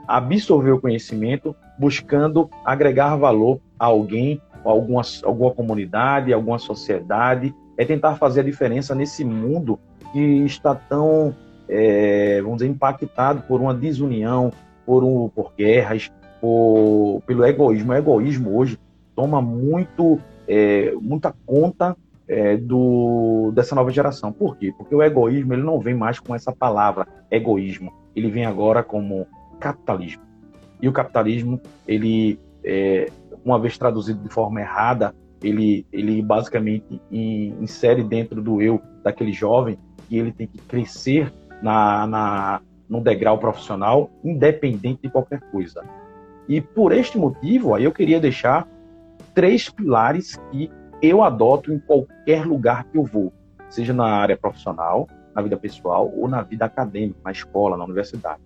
absorver o conhecimento buscando agregar valor a alguém, a alguma, alguma comunidade, alguma sociedade, é tentar fazer a diferença nesse mundo que está tão, é, vamos dizer, impactado por uma desunião, por, um, por guerras, por, pelo egoísmo. O egoísmo hoje toma muito, é, muita conta é, do, dessa nova geração. Por quê? Porque o egoísmo ele não vem mais com essa palavra egoísmo. Ele vem agora como capitalismo. E o capitalismo, ele, é, uma vez traduzido de forma errada, ele, ele basicamente insere dentro do eu daquele jovem que ele tem que crescer na, na, no degrau profissional, independente de qualquer coisa. E por este motivo, aí eu queria deixar três pilares que eu adoto em qualquer lugar que eu vou, seja na área profissional, na vida pessoal ou na vida acadêmica, na escola, na universidade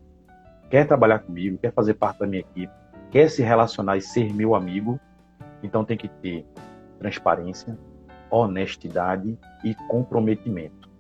quer trabalhar comigo, quer fazer parte da minha equipe, quer se relacionar e ser meu amigo, então tem que ter transparência, honestidade e comprometimento.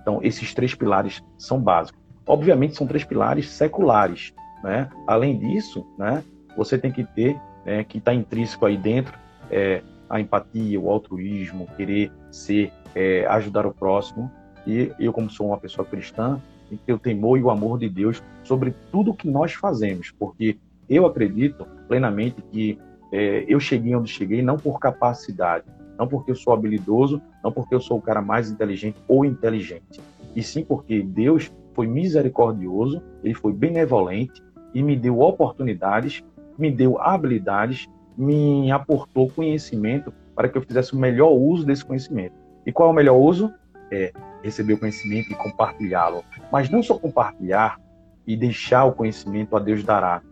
Então, esses três pilares são básicos. Obviamente, são três pilares seculares. Né? Além disso, né, você tem que ter, né, que está intrínseco aí dentro, é, a empatia, o altruísmo, querer ser, é, ajudar o próximo. E eu, como sou uma pessoa cristã, tem que ter o temor e o amor de Deus sobre tudo que nós fazemos, porque eu acredito plenamente que é, eu cheguei onde cheguei não por capacidade, não porque eu sou habilidoso, não porque eu sou o cara mais inteligente ou inteligente, e sim porque Deus foi misericordioso, ele foi benevolente e me deu oportunidades, me deu habilidades, me aportou conhecimento para que eu fizesse o melhor uso desse conhecimento. E qual é o melhor uso? É receber o conhecimento e compartilhá-lo. Mas não só compartilhar e deixar o conhecimento a Deus dará.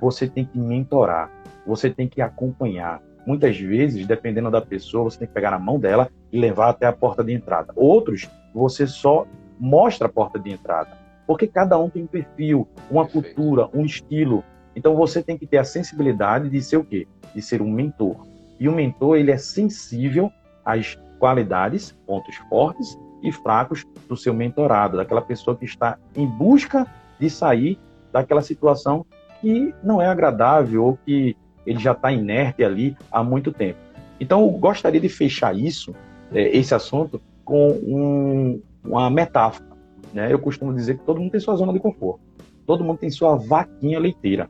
Você tem que mentorar, você tem que acompanhar. Muitas vezes, dependendo da pessoa, você tem que pegar na mão dela e levar até a porta de entrada. Outros, você só mostra a porta de entrada. Porque cada um tem um perfil, uma cultura, um estilo. Então você tem que ter a sensibilidade de ser o quê? De ser um mentor. E o mentor, ele é sensível às qualidades, pontos fortes e fracos do seu mentorado, daquela pessoa que está em busca de sair daquela situação que não é agradável ou que ele já está inerte ali há muito tempo. Então, eu gostaria de fechar isso, é, esse assunto, com um, uma metáfora. Né? Eu costumo dizer que todo mundo tem sua zona de conforto. Todo mundo tem sua vaquinha leiteira.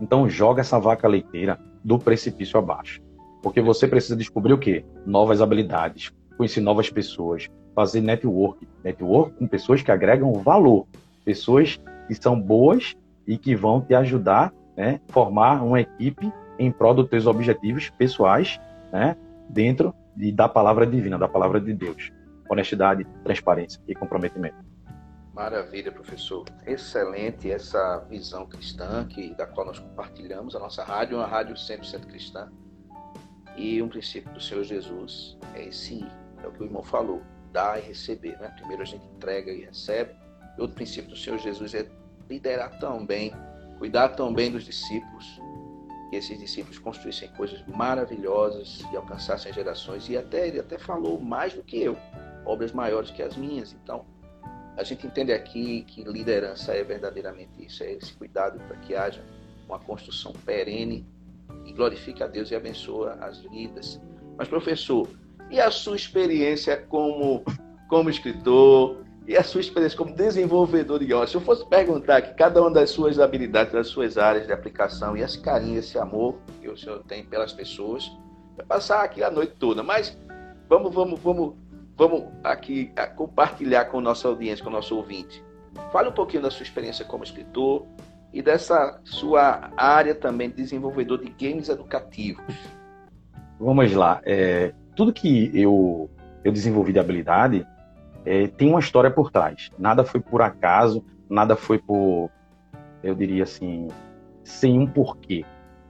Então, joga essa vaca leiteira do precipício abaixo. Porque você precisa descobrir o quê? Novas habilidades, conhecer novas pessoas, fazer network. Network com pessoas que agregam valor. Pessoas que são boas e que vão te ajudar né, formar uma equipe em prol dos teus objetivos pessoais, né, dentro de, da palavra divina, da palavra de Deus. Honestidade, transparência e comprometimento. Maravilha, professor. Excelente essa visão cristã que, da qual nós compartilhamos. A nossa rádio é uma rádio 100% cristã. E um princípio do Senhor Jesus é esse, é o que o irmão falou, dar e receber. Né? Primeiro a gente entrega e recebe. E outro princípio do Senhor Jesus é liderar também cuidar também dos discípulos, que esses discípulos construíssem coisas maravilhosas e alcançassem gerações. E até ele até falou mais do que eu, obras maiores que as minhas. Então, a gente entende aqui que liderança é verdadeiramente isso, é esse cuidado para que haja uma construção perene e glorifique a Deus e abençoa as vidas. Mas, professor, e a sua experiência como, como escritor, e a sua experiência como desenvolvedor de iOS. Se eu fosse perguntar aqui cada uma das suas habilidades, das suas áreas de aplicação e esse carinho, esse amor que o senhor tem pelas pessoas, vai passar aqui a noite toda. Mas vamos, vamos, vamos, vamos aqui compartilhar com nossa audiência, com o nosso ouvinte. Fale um pouquinho da sua experiência como escritor e dessa sua área também de desenvolvedor de games educativos. Vamos lá. É, tudo que eu, eu desenvolvi de habilidade é, tem uma história por trás. Nada foi por acaso, nada foi por, eu diria assim, sem um porquê.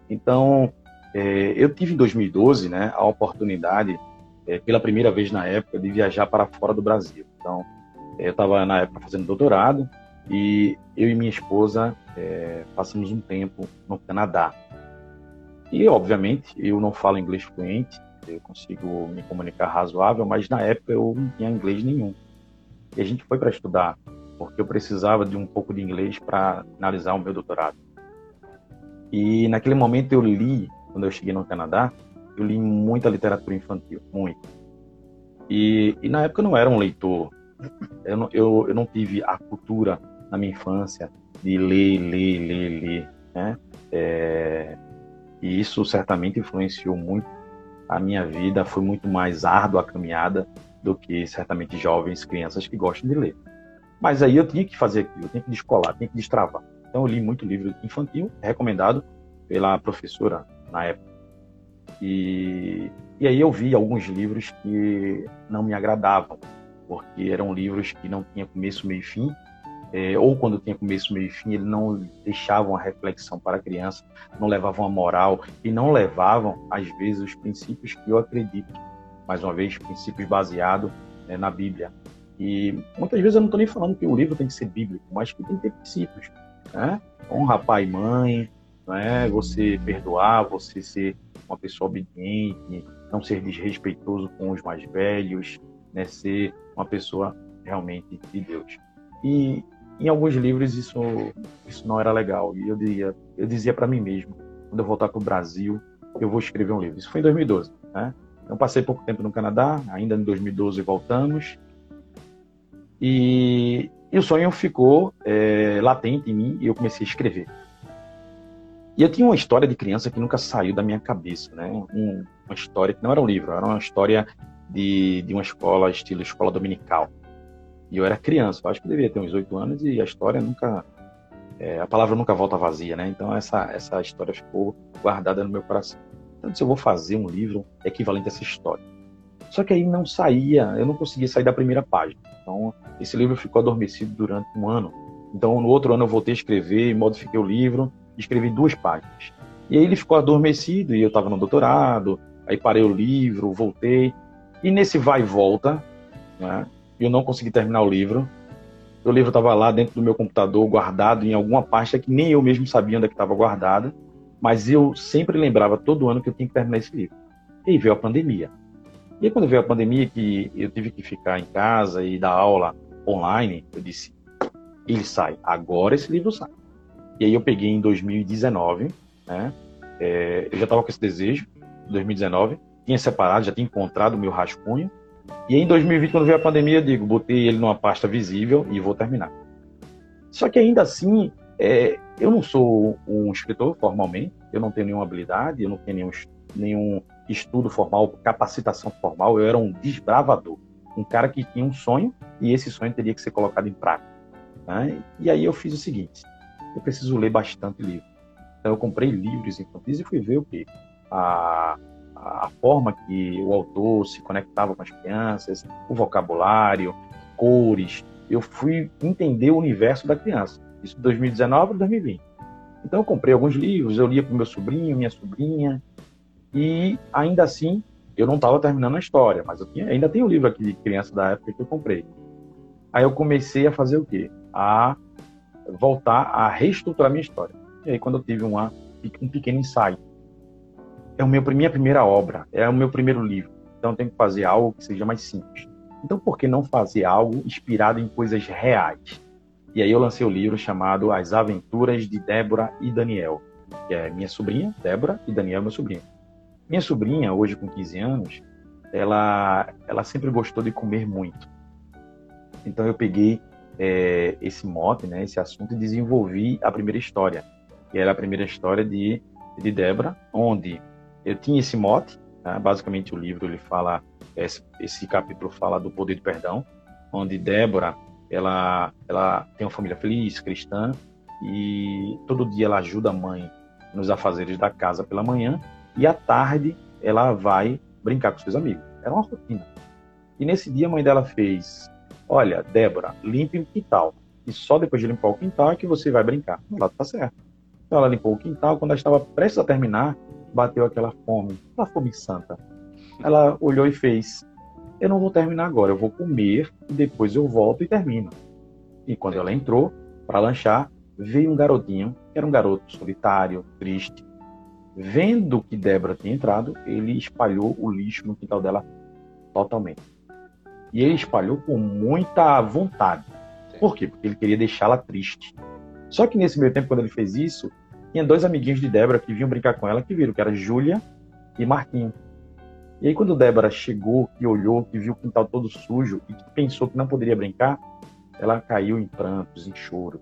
Então, é, eu tive em 2012 né, a oportunidade, é, pela primeira vez na época, de viajar para fora do Brasil. Então, é, eu estava na época fazendo doutorado e eu e minha esposa é, passamos um tempo no Canadá. E, obviamente, eu não falo inglês fluente, eu consigo me comunicar razoável, mas na época eu não tinha inglês nenhum. E a gente foi para estudar, porque eu precisava de um pouco de inglês para finalizar o meu doutorado. E naquele momento eu li, quando eu cheguei no Canadá, eu li muita literatura infantil, muito. E, e na época eu não era um leitor, eu não, eu, eu não tive a cultura na minha infância de ler, ler, ler, ler, né? É, e isso certamente influenciou muito a minha vida, foi muito mais árdua a caminhada do que certamente jovens, crianças que gostam de ler. Mas aí eu tinha que fazer aquilo, eu tinha que descolar, tinha que destravar. Então eu li muito livro infantil, recomendado pela professora na época. E, e aí eu vi alguns livros que não me agradavam, porque eram livros que não tinham começo, meio e fim, é, ou quando tinha começo, meio e fim, eles não deixavam a reflexão para a criança, não levavam a moral e não levavam, às vezes, os princípios que eu acredito mais uma vez, princípios baseados né, na Bíblia. E muitas vezes eu não estou nem falando que o livro tem que ser bíblico, mas que tem que ter princípios. Né? Honra pai e mãe, né? você perdoar, você ser uma pessoa obediente, não ser desrespeitoso com os mais velhos, né? ser uma pessoa realmente de Deus. E em alguns livros isso, isso não era legal. E eu dizia, eu dizia para mim mesmo, quando eu voltar para o Brasil, eu vou escrever um livro. Isso foi em 2012. Né? Eu passei pouco tempo no Canadá, ainda em 2012 voltamos. E, e o sonho ficou é, latente em mim e eu comecei a escrever. E eu tinha uma história de criança que nunca saiu da minha cabeça, né? Um, uma história que não era um livro, era uma história de, de uma escola, estilo escola dominical. E eu era criança, eu acho que devia ter uns oito anos e a história nunca. É, a palavra nunca volta vazia, né? Então essa, essa história ficou guardada no meu coração. Então, se eu vou fazer um livro equivalente a essa história. Só que aí não saía, eu não conseguia sair da primeira página. Então, esse livro ficou adormecido durante um ano. Então, no outro ano eu voltei a escrever, modifiquei o livro, escrevi duas páginas. E aí ele ficou adormecido e eu estava no doutorado, aí parei o livro, voltei. E nesse vai e volta, né, eu não consegui terminar o livro. O livro estava lá dentro do meu computador, guardado em alguma pasta que nem eu mesmo sabia onde é estava guardada mas eu sempre lembrava todo ano que eu tinha que terminar esse livro. E aí veio a pandemia. E aí, quando veio a pandemia, que eu tive que ficar em casa e dar aula online, eu disse, ele sai, agora esse livro sai. E aí eu peguei em 2019, né? É, eu já estava com esse desejo, 2019, tinha separado, já tinha encontrado o meu rascunho. E em 2020, quando veio a pandemia, eu digo, botei ele numa pasta visível e vou terminar. Só que ainda assim, é, eu não sou um escritor formalmente, eu não tenho nenhuma habilidade, eu não tenho nenhum, nenhum estudo formal, capacitação formal, eu era um desbravador, um cara que tinha um sonho e esse sonho teria que ser colocado em prática. Né? E aí eu fiz o seguinte: eu preciso ler bastante livro. Então eu comprei livros infantis e fui ver o que a, a forma que o autor se conectava com as crianças, o vocabulário, cores. Eu fui entender o universo da criança. Isso de 2019 a 2020. Então eu comprei alguns livros, eu lia para meu sobrinho, minha sobrinha, e ainda assim eu não estava terminando a história, mas eu tinha, ainda tenho o um livro aqui de criança da época que eu comprei. Aí eu comecei a fazer o quê? A voltar a reestruturar minha história. E aí quando eu tive uma, um pequeno insight, é meu minha primeira obra, é o meu primeiro livro, então eu tenho que fazer algo que seja mais simples. Então por que não fazer algo inspirado em coisas reais? E aí eu lancei o livro chamado As Aventuras de Débora e Daniel, que é minha sobrinha, Débora, e Daniel, meu sobrinho. Minha sobrinha, hoje com 15 anos, ela, ela sempre gostou de comer muito. Então eu peguei é, esse mote, né, esse assunto, e desenvolvi a primeira história, que era a primeira história de, de Débora, onde eu tinha esse mote, né, basicamente o livro ele fala, esse, esse capítulo fala do poder do perdão, onde Débora ela, ela tem uma família feliz, cristã, e todo dia ela ajuda a mãe nos afazeres da casa pela manhã, e à tarde ela vai brincar com seus amigos. Era uma rotina. E nesse dia a mãe dela fez: Olha, Débora, limpe o quintal. E só depois de limpar o quintal é que você vai brincar. Ela tá certo. Então ela limpou o quintal. Quando ela estava prestes a terminar, bateu aquela fome, aquela fome santa. Ela olhou e fez: eu não vou terminar agora, eu vou comer e depois eu volto e termino. E quando ela entrou para lanchar, veio um garotinho, que era um garoto solitário, triste. Vendo que Débora tinha entrado, ele espalhou o lixo no quintal dela totalmente. E ele espalhou com muita vontade. Por quê? Porque ele queria deixá-la triste. Só que nesse meio tempo, quando ele fez isso, tinha dois amiguinhos de Débora que vinham brincar com ela, que viram que era Júlia e Marquinho. E aí, quando Débora chegou, e olhou, que viu o quintal todo sujo e que pensou que não poderia brincar, ela caiu em prantos, em choro.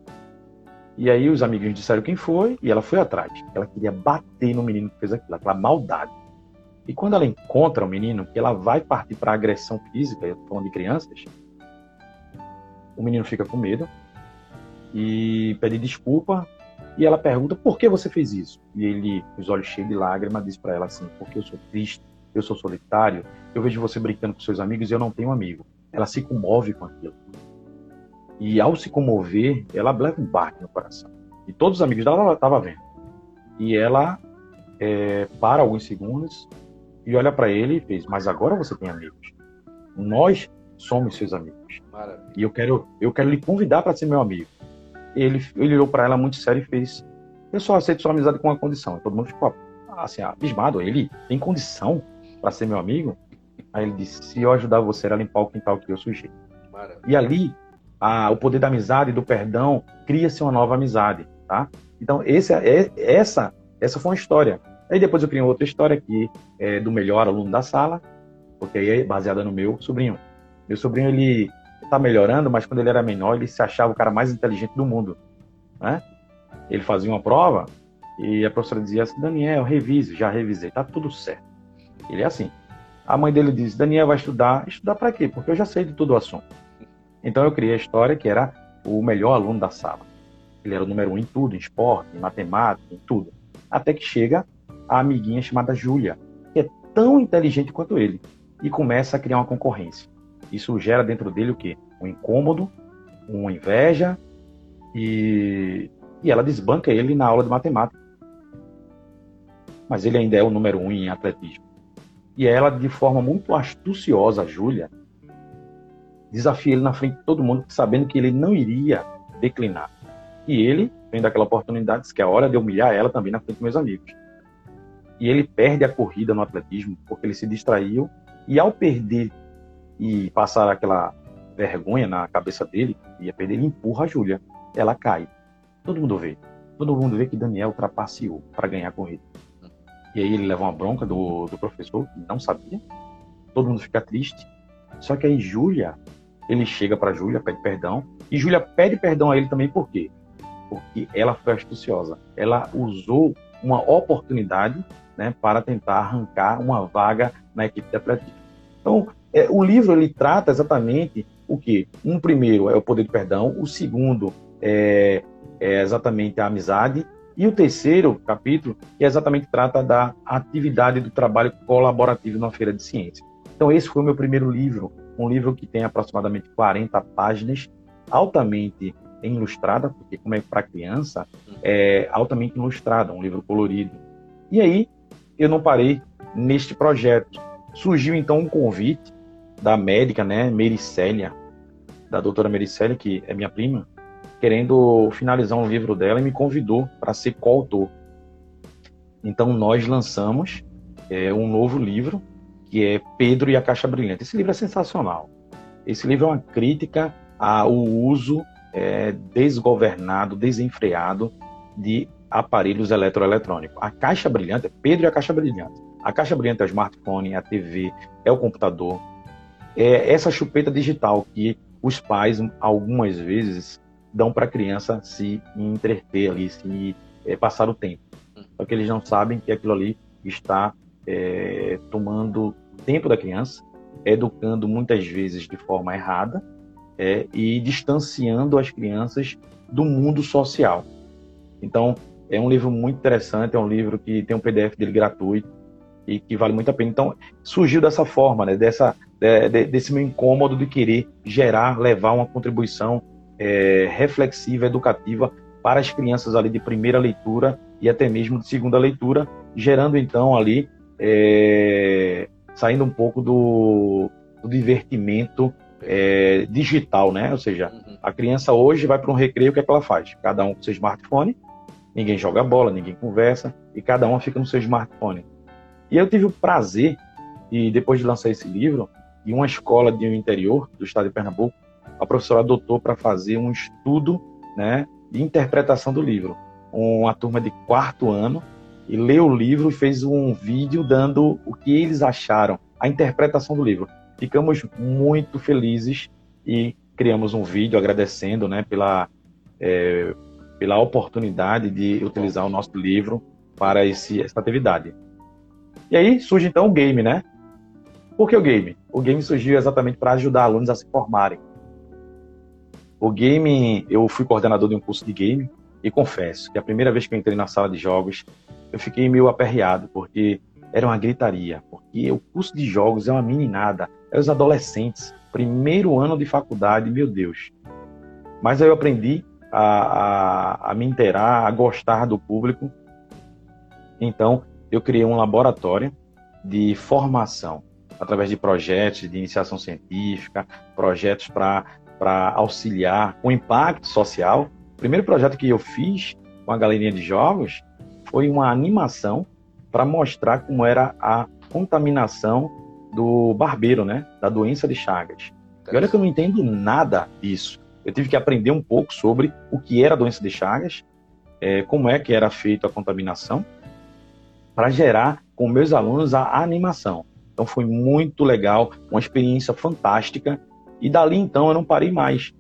E aí os amiguinhos disseram quem foi e ela foi atrás. Ela queria bater no menino que fez aquilo, aquela maldade. E quando ela encontra o menino, que ela vai partir para agressão física, eu tô falando de crianças, o menino fica com medo e pede desculpa. E ela pergunta por que você fez isso. E ele, os olhos cheios de lágrimas, diz para ela assim: porque eu sou triste eu sou solitário, eu vejo você brincando com seus amigos e eu não tenho amigo. Ela se comove com aquilo. E ao se comover, ela leva um baque no coração. E todos os amigos dela estavam vendo. E ela é, para alguns segundos e olha para ele e fez: Mas agora você tem amigos. Nós somos seus amigos. Maravilha. E eu quero, eu quero lhe convidar para ser meu amigo. Ele, ele olhou para ela muito sério e fez: Eu só aceito sua amizade com uma condição. E todo mundo ficou assim, abismado. Ele tem condição para ser meu amigo? Aí ele disse: se eu ajudar você a limpar o quintal que eu sujei. Maravilha. E ali, a, o poder da amizade, do perdão, cria-se uma nova amizade, tá? Então, esse, é, essa, essa foi uma história. Aí depois eu criei outra história aqui é, do melhor aluno da sala, porque aí é baseada no meu sobrinho. Meu sobrinho, ele está melhorando, mas quando ele era menor, ele se achava o cara mais inteligente do mundo, né? Ele fazia uma prova e a professora dizia assim, Daniel, revise, já revisei, tá tudo certo. Ele é assim. A mãe dele diz: Daniel vai estudar. Estudar para quê? Porque eu já sei de todo o assunto. Então eu criei a história que era o melhor aluno da sala. Ele era o número um em tudo, em esporte, em matemática, em tudo. Até que chega a amiguinha chamada Júlia, que é tão inteligente quanto ele, e começa a criar uma concorrência. Isso gera dentro dele o quê? Um incômodo, uma inveja, e, e ela desbanca ele na aula de matemática. Mas ele ainda é o número um em atletismo. E ela, de forma muito astuciosa, Júlia, desafia ele na frente de todo mundo, sabendo que ele não iria declinar. E ele, vendo aquela oportunidade, diz que é hora de humilhar ela também na frente dos meus amigos. E ele perde a corrida no atletismo porque ele se distraiu E ao perder e passar aquela vergonha na cabeça dele, ia perder, ele empurra a Júlia. Ela cai. Todo mundo vê. Todo mundo vê que Daniel trapaceou para ganhar a corrida. E aí ele leva uma bronca do, do professor, que não sabia. Todo mundo fica triste. Só que aí Júlia, ele chega para Júlia, pede perdão. E Júlia pede perdão a ele também por quê? Porque ela foi astuciosa. Ela usou uma oportunidade né, para tentar arrancar uma vaga na equipe de atletismo. Então, é, o livro ele trata exatamente o que? Um primeiro é o poder de perdão, o segundo é, é exatamente a amizade e o terceiro capítulo que exatamente trata da atividade do trabalho colaborativo na feira de ciência. Então esse foi o meu primeiro livro, um livro que tem aproximadamente 40 páginas, altamente ilustrada, porque como é para criança, é altamente ilustrada, um livro colorido. E aí eu não parei neste projeto. Surgiu então um convite da médica, né, Mericélia, da doutora Mericélia, que é minha prima, querendo finalizar um livro dela e me convidou para ser coautor. Então nós lançamos é, um novo livro que é Pedro e a Caixa Brilhante. Esse livro é sensacional. Esse livro é uma crítica ao uso é, desgovernado, desenfreado de aparelhos eletroeletrônicos. A Caixa Brilhante Pedro e a Caixa Brilhante. A Caixa Brilhante é o smartphone, é a TV, é o computador. É essa chupeta digital que os pais, algumas vezes, dão para a criança se entreter ali, se é, passar o tempo. Só que eles não sabem que aquilo ali está é, tomando tempo da criança, educando muitas vezes de forma errada é, e distanciando as crianças do mundo social. Então, é um livro muito interessante, é um livro que tem um PDF dele gratuito e que vale muito a pena. Então, surgiu dessa forma, né, dessa, de, de, desse meu incômodo de querer gerar, levar uma contribuição é, reflexiva, educativa para as crianças ali de primeira leitura e até mesmo de segunda leitura, gerando então ali, é, saindo um pouco do, do divertimento é, digital, né? Ou seja, uhum. a criança hoje vai para um recreio, o que, é que ela faz? Cada um com seu smartphone, ninguém joga bola, ninguém conversa, e cada um fica no seu smartphone. E eu tive o prazer, e depois de lançar esse livro, em uma escola um interior do estado de Pernambuco, a professora adotou para fazer um estudo né, de interpretação do livro. Uma turma de quarto ano e leu o livro e fez um vídeo dando o que eles acharam, a interpretação do livro. Ficamos muito felizes e criamos um vídeo agradecendo né, pela, é, pela oportunidade de utilizar o nosso livro para esse, essa atividade. E aí surge então o game, né? Por que o game? O game surgiu exatamente para ajudar alunos a se formarem. O game, eu fui coordenador de um curso de game e confesso que a primeira vez que eu entrei na sala de jogos, eu fiquei meio aperreado, porque era uma gritaria, porque o curso de jogos é uma meninada, é os adolescentes, primeiro ano de faculdade, meu Deus. Mas aí eu aprendi a, a, a me inteirar, a gostar do público. Então, eu criei um laboratório de formação através de projetos de iniciação científica, projetos para auxiliar o impacto social. O primeiro projeto que eu fiz com a galerinha de jogos foi uma animação para mostrar como era a contaminação do barbeiro, né, da doença de Chagas. E olha que eu não entendo nada disso. Eu tive que aprender um pouco sobre o que era a doença de Chagas, é, como é que era feita a contaminação, para gerar com meus alunos a animação. Então foi muito legal, uma experiência fantástica e dali então eu não parei mais.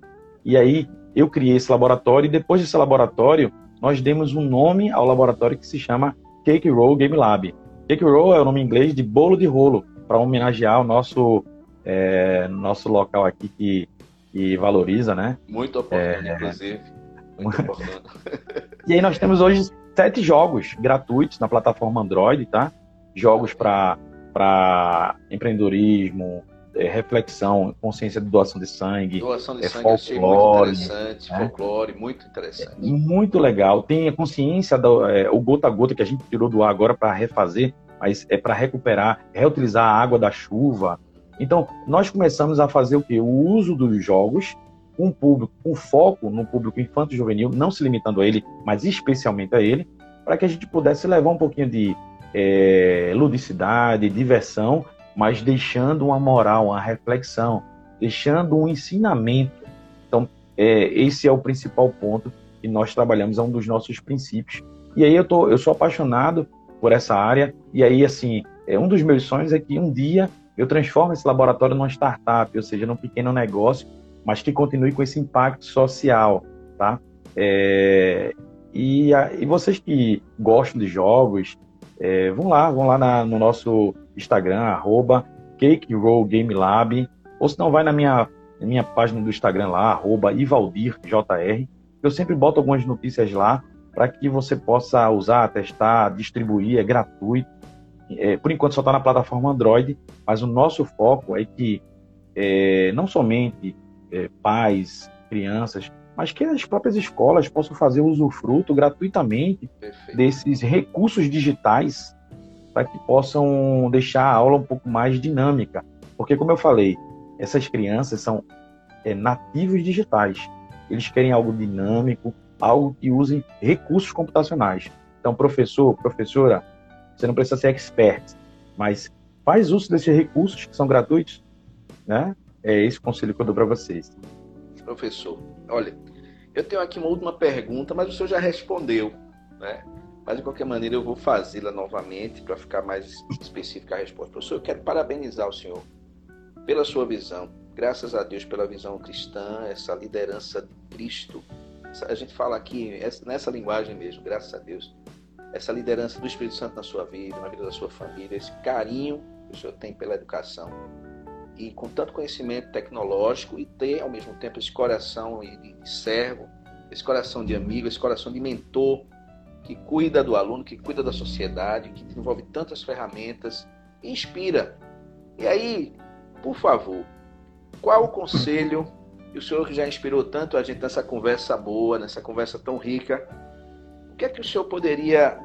E aí eu criei esse laboratório e depois desse laboratório nós demos um nome ao laboratório que se chama Cake Roll Game Lab. Cake Roll é o nome em inglês de bolo de rolo, para homenagear o nosso, é, nosso local aqui que, que valoriza, né? Muito oportuno, é, inclusive. Muito oportuno. e aí nós temos hoje sete jogos gratuitos na plataforma Android, tá? Jogos para empreendedorismo, é, reflexão, consciência de doação de sangue, doação de é, sangue folclore, muito interessante, né? folclore, muito interessante. É, muito legal. Tem a consciência do é, o gota a gota que a gente tirou do ar agora para refazer, mas é para recuperar, reutilizar a água da chuva. Então, nós começamos a fazer o que? O uso dos jogos com público, com foco no público infanto juvenil, não se limitando a ele, mas especialmente a ele, para que a gente pudesse levar um pouquinho de é, ludicidade, diversão mas deixando uma moral, uma reflexão, deixando um ensinamento. Então, é, esse é o principal ponto que nós trabalhamos, é um dos nossos princípios. E aí eu, tô, eu sou apaixonado por essa área, e aí, assim, é, um dos meus sonhos é que um dia eu transforme esse laboratório numa startup, ou seja, num pequeno negócio, mas que continue com esse impacto social, tá? É, e, e vocês que gostam de jogos, é, vão lá, vão lá na, no nosso Instagram, arroba Cake Roll Game Lab, ou se não, vai na minha, na minha página do Instagram lá, arroba IvaldirJR. Eu sempre boto algumas notícias lá para que você possa usar, testar, distribuir, é gratuito. É, por enquanto só está na plataforma Android, mas o nosso foco é que é, não somente é, pais, crianças, mas que as próprias escolas possam fazer usufruto gratuitamente Perfeito. desses recursos digitais para que possam deixar a aula um pouco mais dinâmica. Porque, como eu falei, essas crianças são é, nativos digitais. Eles querem algo dinâmico, algo que use recursos computacionais. Então, professor, professora, você não precisa ser expert, mas faz uso desses recursos que são gratuitos, né? É esse conselho que eu dou para vocês. Professor, olha, eu tenho aqui uma última pergunta, mas o senhor já respondeu, né? Mas de qualquer maneira eu vou fazê-la novamente para ficar mais específica a resposta. Professor, eu quero parabenizar o senhor pela sua visão. Graças a Deus pela visão cristã, essa liderança de Cristo. A gente fala aqui nessa linguagem mesmo, graças a Deus. Essa liderança do Espírito Santo na sua vida, na vida da sua família, esse carinho que o senhor tem pela educação e com tanto conhecimento tecnológico e ter ao mesmo tempo esse coração de, servo, esse coração de amigo, esse coração de mentor que cuida do aluno, que cuida da sociedade, que desenvolve tantas ferramentas, inspira. E aí, por favor, qual o conselho e o senhor que já inspirou tanto a gente nessa conversa boa, nessa conversa tão rica, que é que o senhor poderia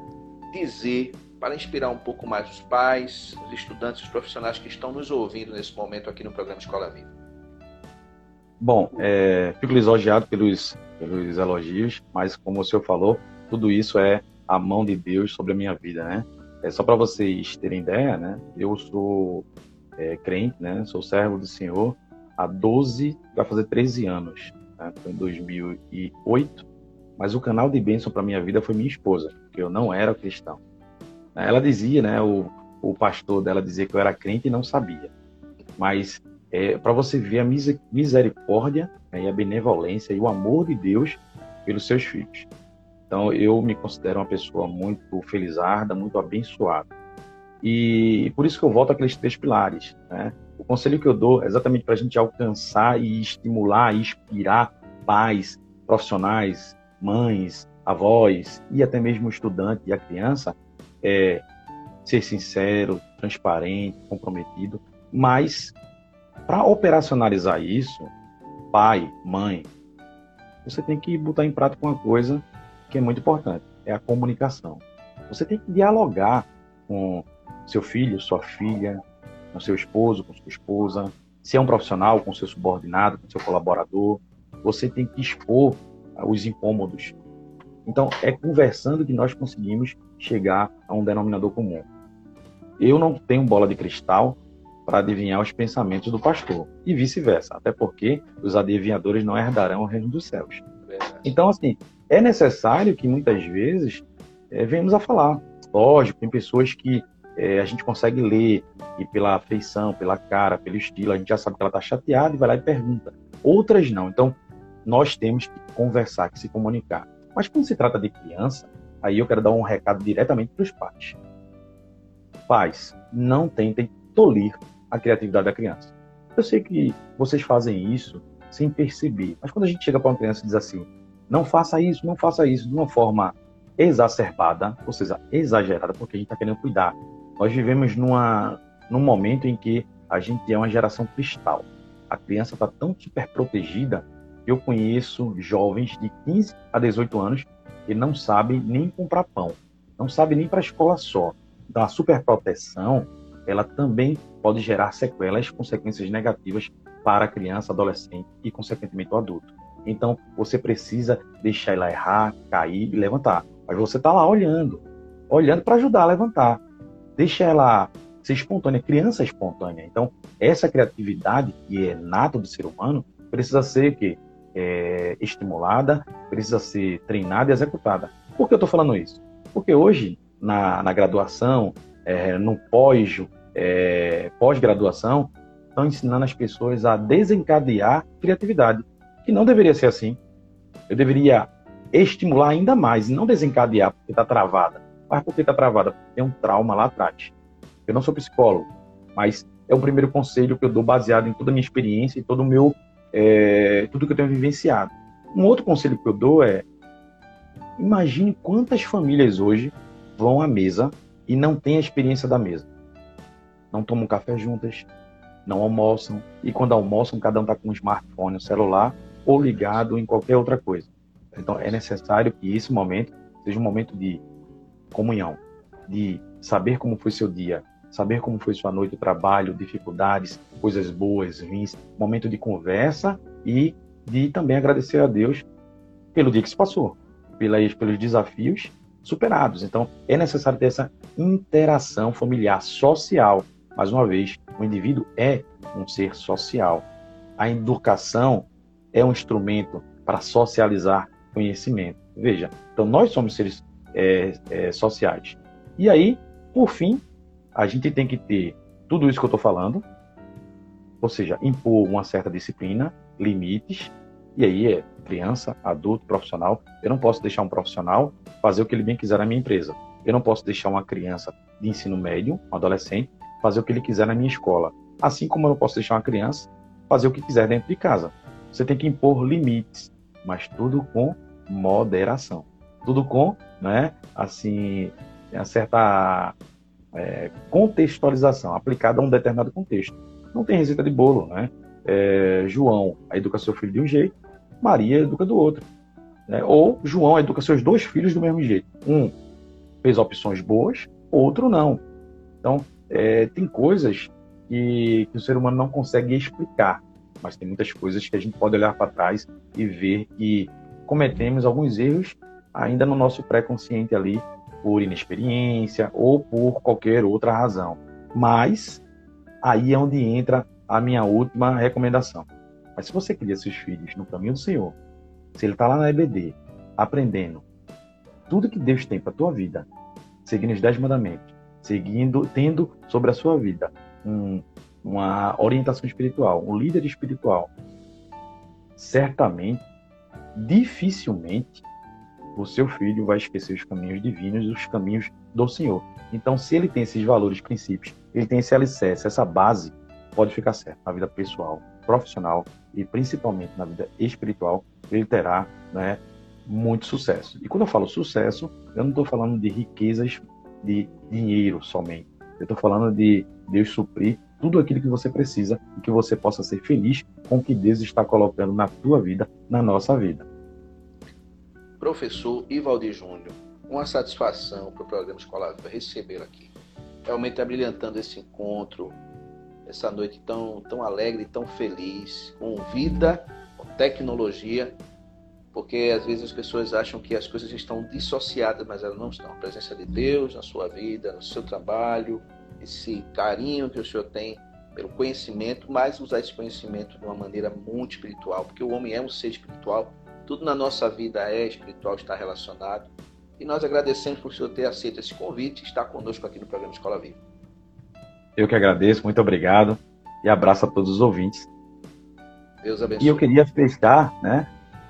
dizer para inspirar um pouco mais os pais, os estudantes, os profissionais que estão nos ouvindo nesse momento aqui no programa Escola Viva? Bom, é, fico lisonjeado pelos, pelos elogios, mas como o senhor falou, tudo isso é a mão de Deus sobre a minha vida, né? É só para vocês terem ideia, né? Eu sou é, crente, né? Sou servo do Senhor há 12, vai fazer 13 anos. Né? Foi em 2008, mas o canal de bênção para minha vida foi minha esposa, porque eu não era cristão. Ela dizia, né, o, o pastor dela dizia que eu era crente e não sabia. Mas é, para você ver a misericórdia né, e a benevolência e o amor de Deus pelos seus filhos. Então eu me considero uma pessoa muito felizarda, muito abençoada. E por isso que eu volto àqueles três pilares. Né? O conselho que eu dou é exatamente para a gente alcançar e estimular e inspirar pais, profissionais, mães, avós e até mesmo o estudante e a criança é ser sincero, transparente, comprometido, mas para operacionalizar isso, pai, mãe, você tem que botar em prática uma coisa que é muito importante, é a comunicação. Você tem que dialogar com seu filho, sua filha, com seu esposo, com sua esposa, se é um profissional, com seu subordinado, com seu colaborador, você tem que expor os incômodos. Então, é conversando que nós conseguimos chegar a um denominador comum. Eu não tenho bola de cristal para adivinhar os pensamentos do pastor e vice-versa, até porque os adivinhadores não herdarão o reino dos céus. Então, assim, é necessário que muitas vezes é, venhamos a falar. Lógico, tem pessoas que é, a gente consegue ler e pela afeição, pela cara, pelo estilo, a gente já sabe que ela está chateada e vai lá e pergunta. Outras não. Então, nós temos que conversar, que se comunicar. Mas quando se trata de criança, Aí eu quero dar um recado diretamente para os pais. Pais, não tentem tolir a criatividade da criança. Eu sei que vocês fazem isso sem perceber, mas quando a gente chega para uma criança e diz assim: não faça isso, não faça isso, de uma forma exacerbada, ou seja, exagerada, porque a gente está querendo cuidar. Nós vivemos numa, num momento em que a gente é uma geração cristal. A criança está tão super protegida eu conheço jovens de 15 a 18 anos ele não sabe nem comprar pão, não sabe nem para a escola só. Então, a superproteção, ela também pode gerar sequelas, consequências negativas para a criança, adolescente e, consequentemente, o adulto. Então, você precisa deixar ela errar, cair e levantar. Mas você está lá olhando, olhando para ajudar a levantar. Deixa ela ser espontânea, criança espontânea. Então, essa criatividade que é nata do ser humano precisa ser que é, estimulada, precisa ser treinada e executada. Por que eu estou falando isso? Porque hoje, na, na graduação, é, no pós, é, pós-graduação, estão ensinando as pessoas a desencadear criatividade, que não deveria ser assim. Eu deveria estimular ainda mais, e não desencadear porque está travada. Mas por que está travada? Porque tem um trauma lá atrás. Eu não sou psicólogo, mas é o primeiro conselho que eu dou baseado em toda a minha experiência e todo o meu, é, tudo que eu tenho vivenciado. Um outro conselho que eu dou é imagine quantas famílias hoje vão à mesa e não têm a experiência da mesa. Não tomam café juntas, não almoçam, e quando almoçam, cada um está com um smartphone, um celular, ou ligado em qualquer outra coisa. Então, é necessário que esse momento seja um momento de comunhão, de saber como foi seu dia, saber como foi sua noite, o trabalho, dificuldades, coisas boas, ruins, momento de conversa e de também agradecer a Deus pelo dia que se passou, pelas, pelos desafios superados. Então, é necessário ter essa interação familiar, social. Mais uma vez, o indivíduo é um ser social. A educação é um instrumento para socializar conhecimento. Veja, então nós somos seres é, é, sociais. E aí, por fim, a gente tem que ter tudo isso que eu estou falando, ou seja, impor uma certa disciplina, limites, e aí é criança, adulto, profissional. Eu não posso deixar um profissional fazer o que ele bem quiser na minha empresa. Eu não posso deixar uma criança de ensino médio, um adolescente, fazer o que ele quiser na minha escola. Assim como eu não posso deixar uma criança fazer o que quiser dentro de casa. Você tem que impor limites, mas tudo com moderação. Tudo com, né, assim, uma certa é, contextualização aplicada a um determinado contexto. Não tem receita de bolo, né? É, João educa seu filho de um jeito, Maria educa do outro. Né? Ou João educa seus dois filhos do mesmo jeito. Um fez opções boas, outro não. Então, é, tem coisas que, que o ser humano não consegue explicar mas tem muitas coisas que a gente pode olhar para trás e ver que cometemos alguns erros ainda no nosso pré-consciente ali, por inexperiência ou por qualquer outra razão. Mas aí é onde entra a minha última recomendação. Mas se você cria seus filhos no caminho do Senhor, se ele está lá na EBD, aprendendo tudo que Deus tem para tua vida, seguindo os dez mandamentos, seguindo, tendo sobre a sua vida um, uma orientação espiritual, um líder espiritual, certamente, dificilmente, o seu filho vai esquecer os caminhos divinos e os caminhos do Senhor. Então, se ele tem esses valores, princípios, ele tem esse alicerce, essa base, pode ficar certo na vida pessoal, profissional e principalmente na vida espiritual, ele terá né, muito sucesso. E quando eu falo sucesso, eu não estou falando de riquezas de dinheiro somente. Eu estou falando de Deus suprir tudo aquilo que você precisa e que você possa ser feliz com o que Deus está colocando na tua vida, na nossa vida. Professor Ivaldi Júnior, uma satisfação para o programa Escola Viva receber aqui. Realmente abrilhantando esse encontro, essa noite tão, tão alegre, tão feliz, com vida, com tecnologia, porque às vezes as pessoas acham que as coisas estão dissociadas, mas elas não estão. A presença de Deus na sua vida, no seu trabalho, esse carinho que o senhor tem pelo conhecimento, mas usar esse conhecimento de uma maneira muito espiritual, porque o homem é um ser espiritual, tudo na nossa vida é espiritual, está relacionado. E nós agradecemos por o senhor ter aceito esse convite e estar conosco aqui no programa Escola Viva. Eu que agradeço, muito obrigado e abraço a todos os ouvintes. Deus abençoe. E eu queria fechar, né,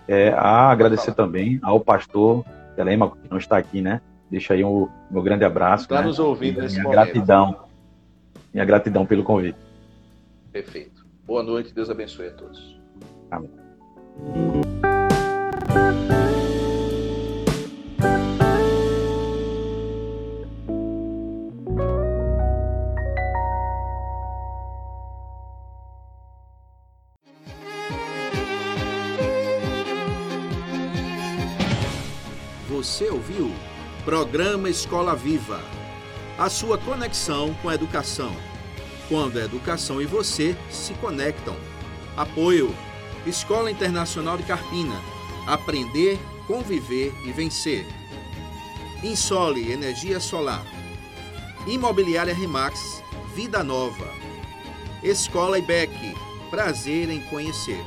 é, a agradecer também ao pastor Telemaco, que não está aqui, né, Deixa aí o meu grande abraço. Está né? nos ouvindo nesse minha momento. gratidão. Minha gratidão pelo convite. Perfeito. Boa noite, Deus abençoe a todos. Amém. Programa Escola Viva. A sua conexão com a educação. Quando a educação e você se conectam. Apoio: Escola Internacional de Carpina. Aprender, conviver e vencer. Insole Energia Solar. Imobiliária Remax. vida nova. Escola IBEC, prazer em conhecer.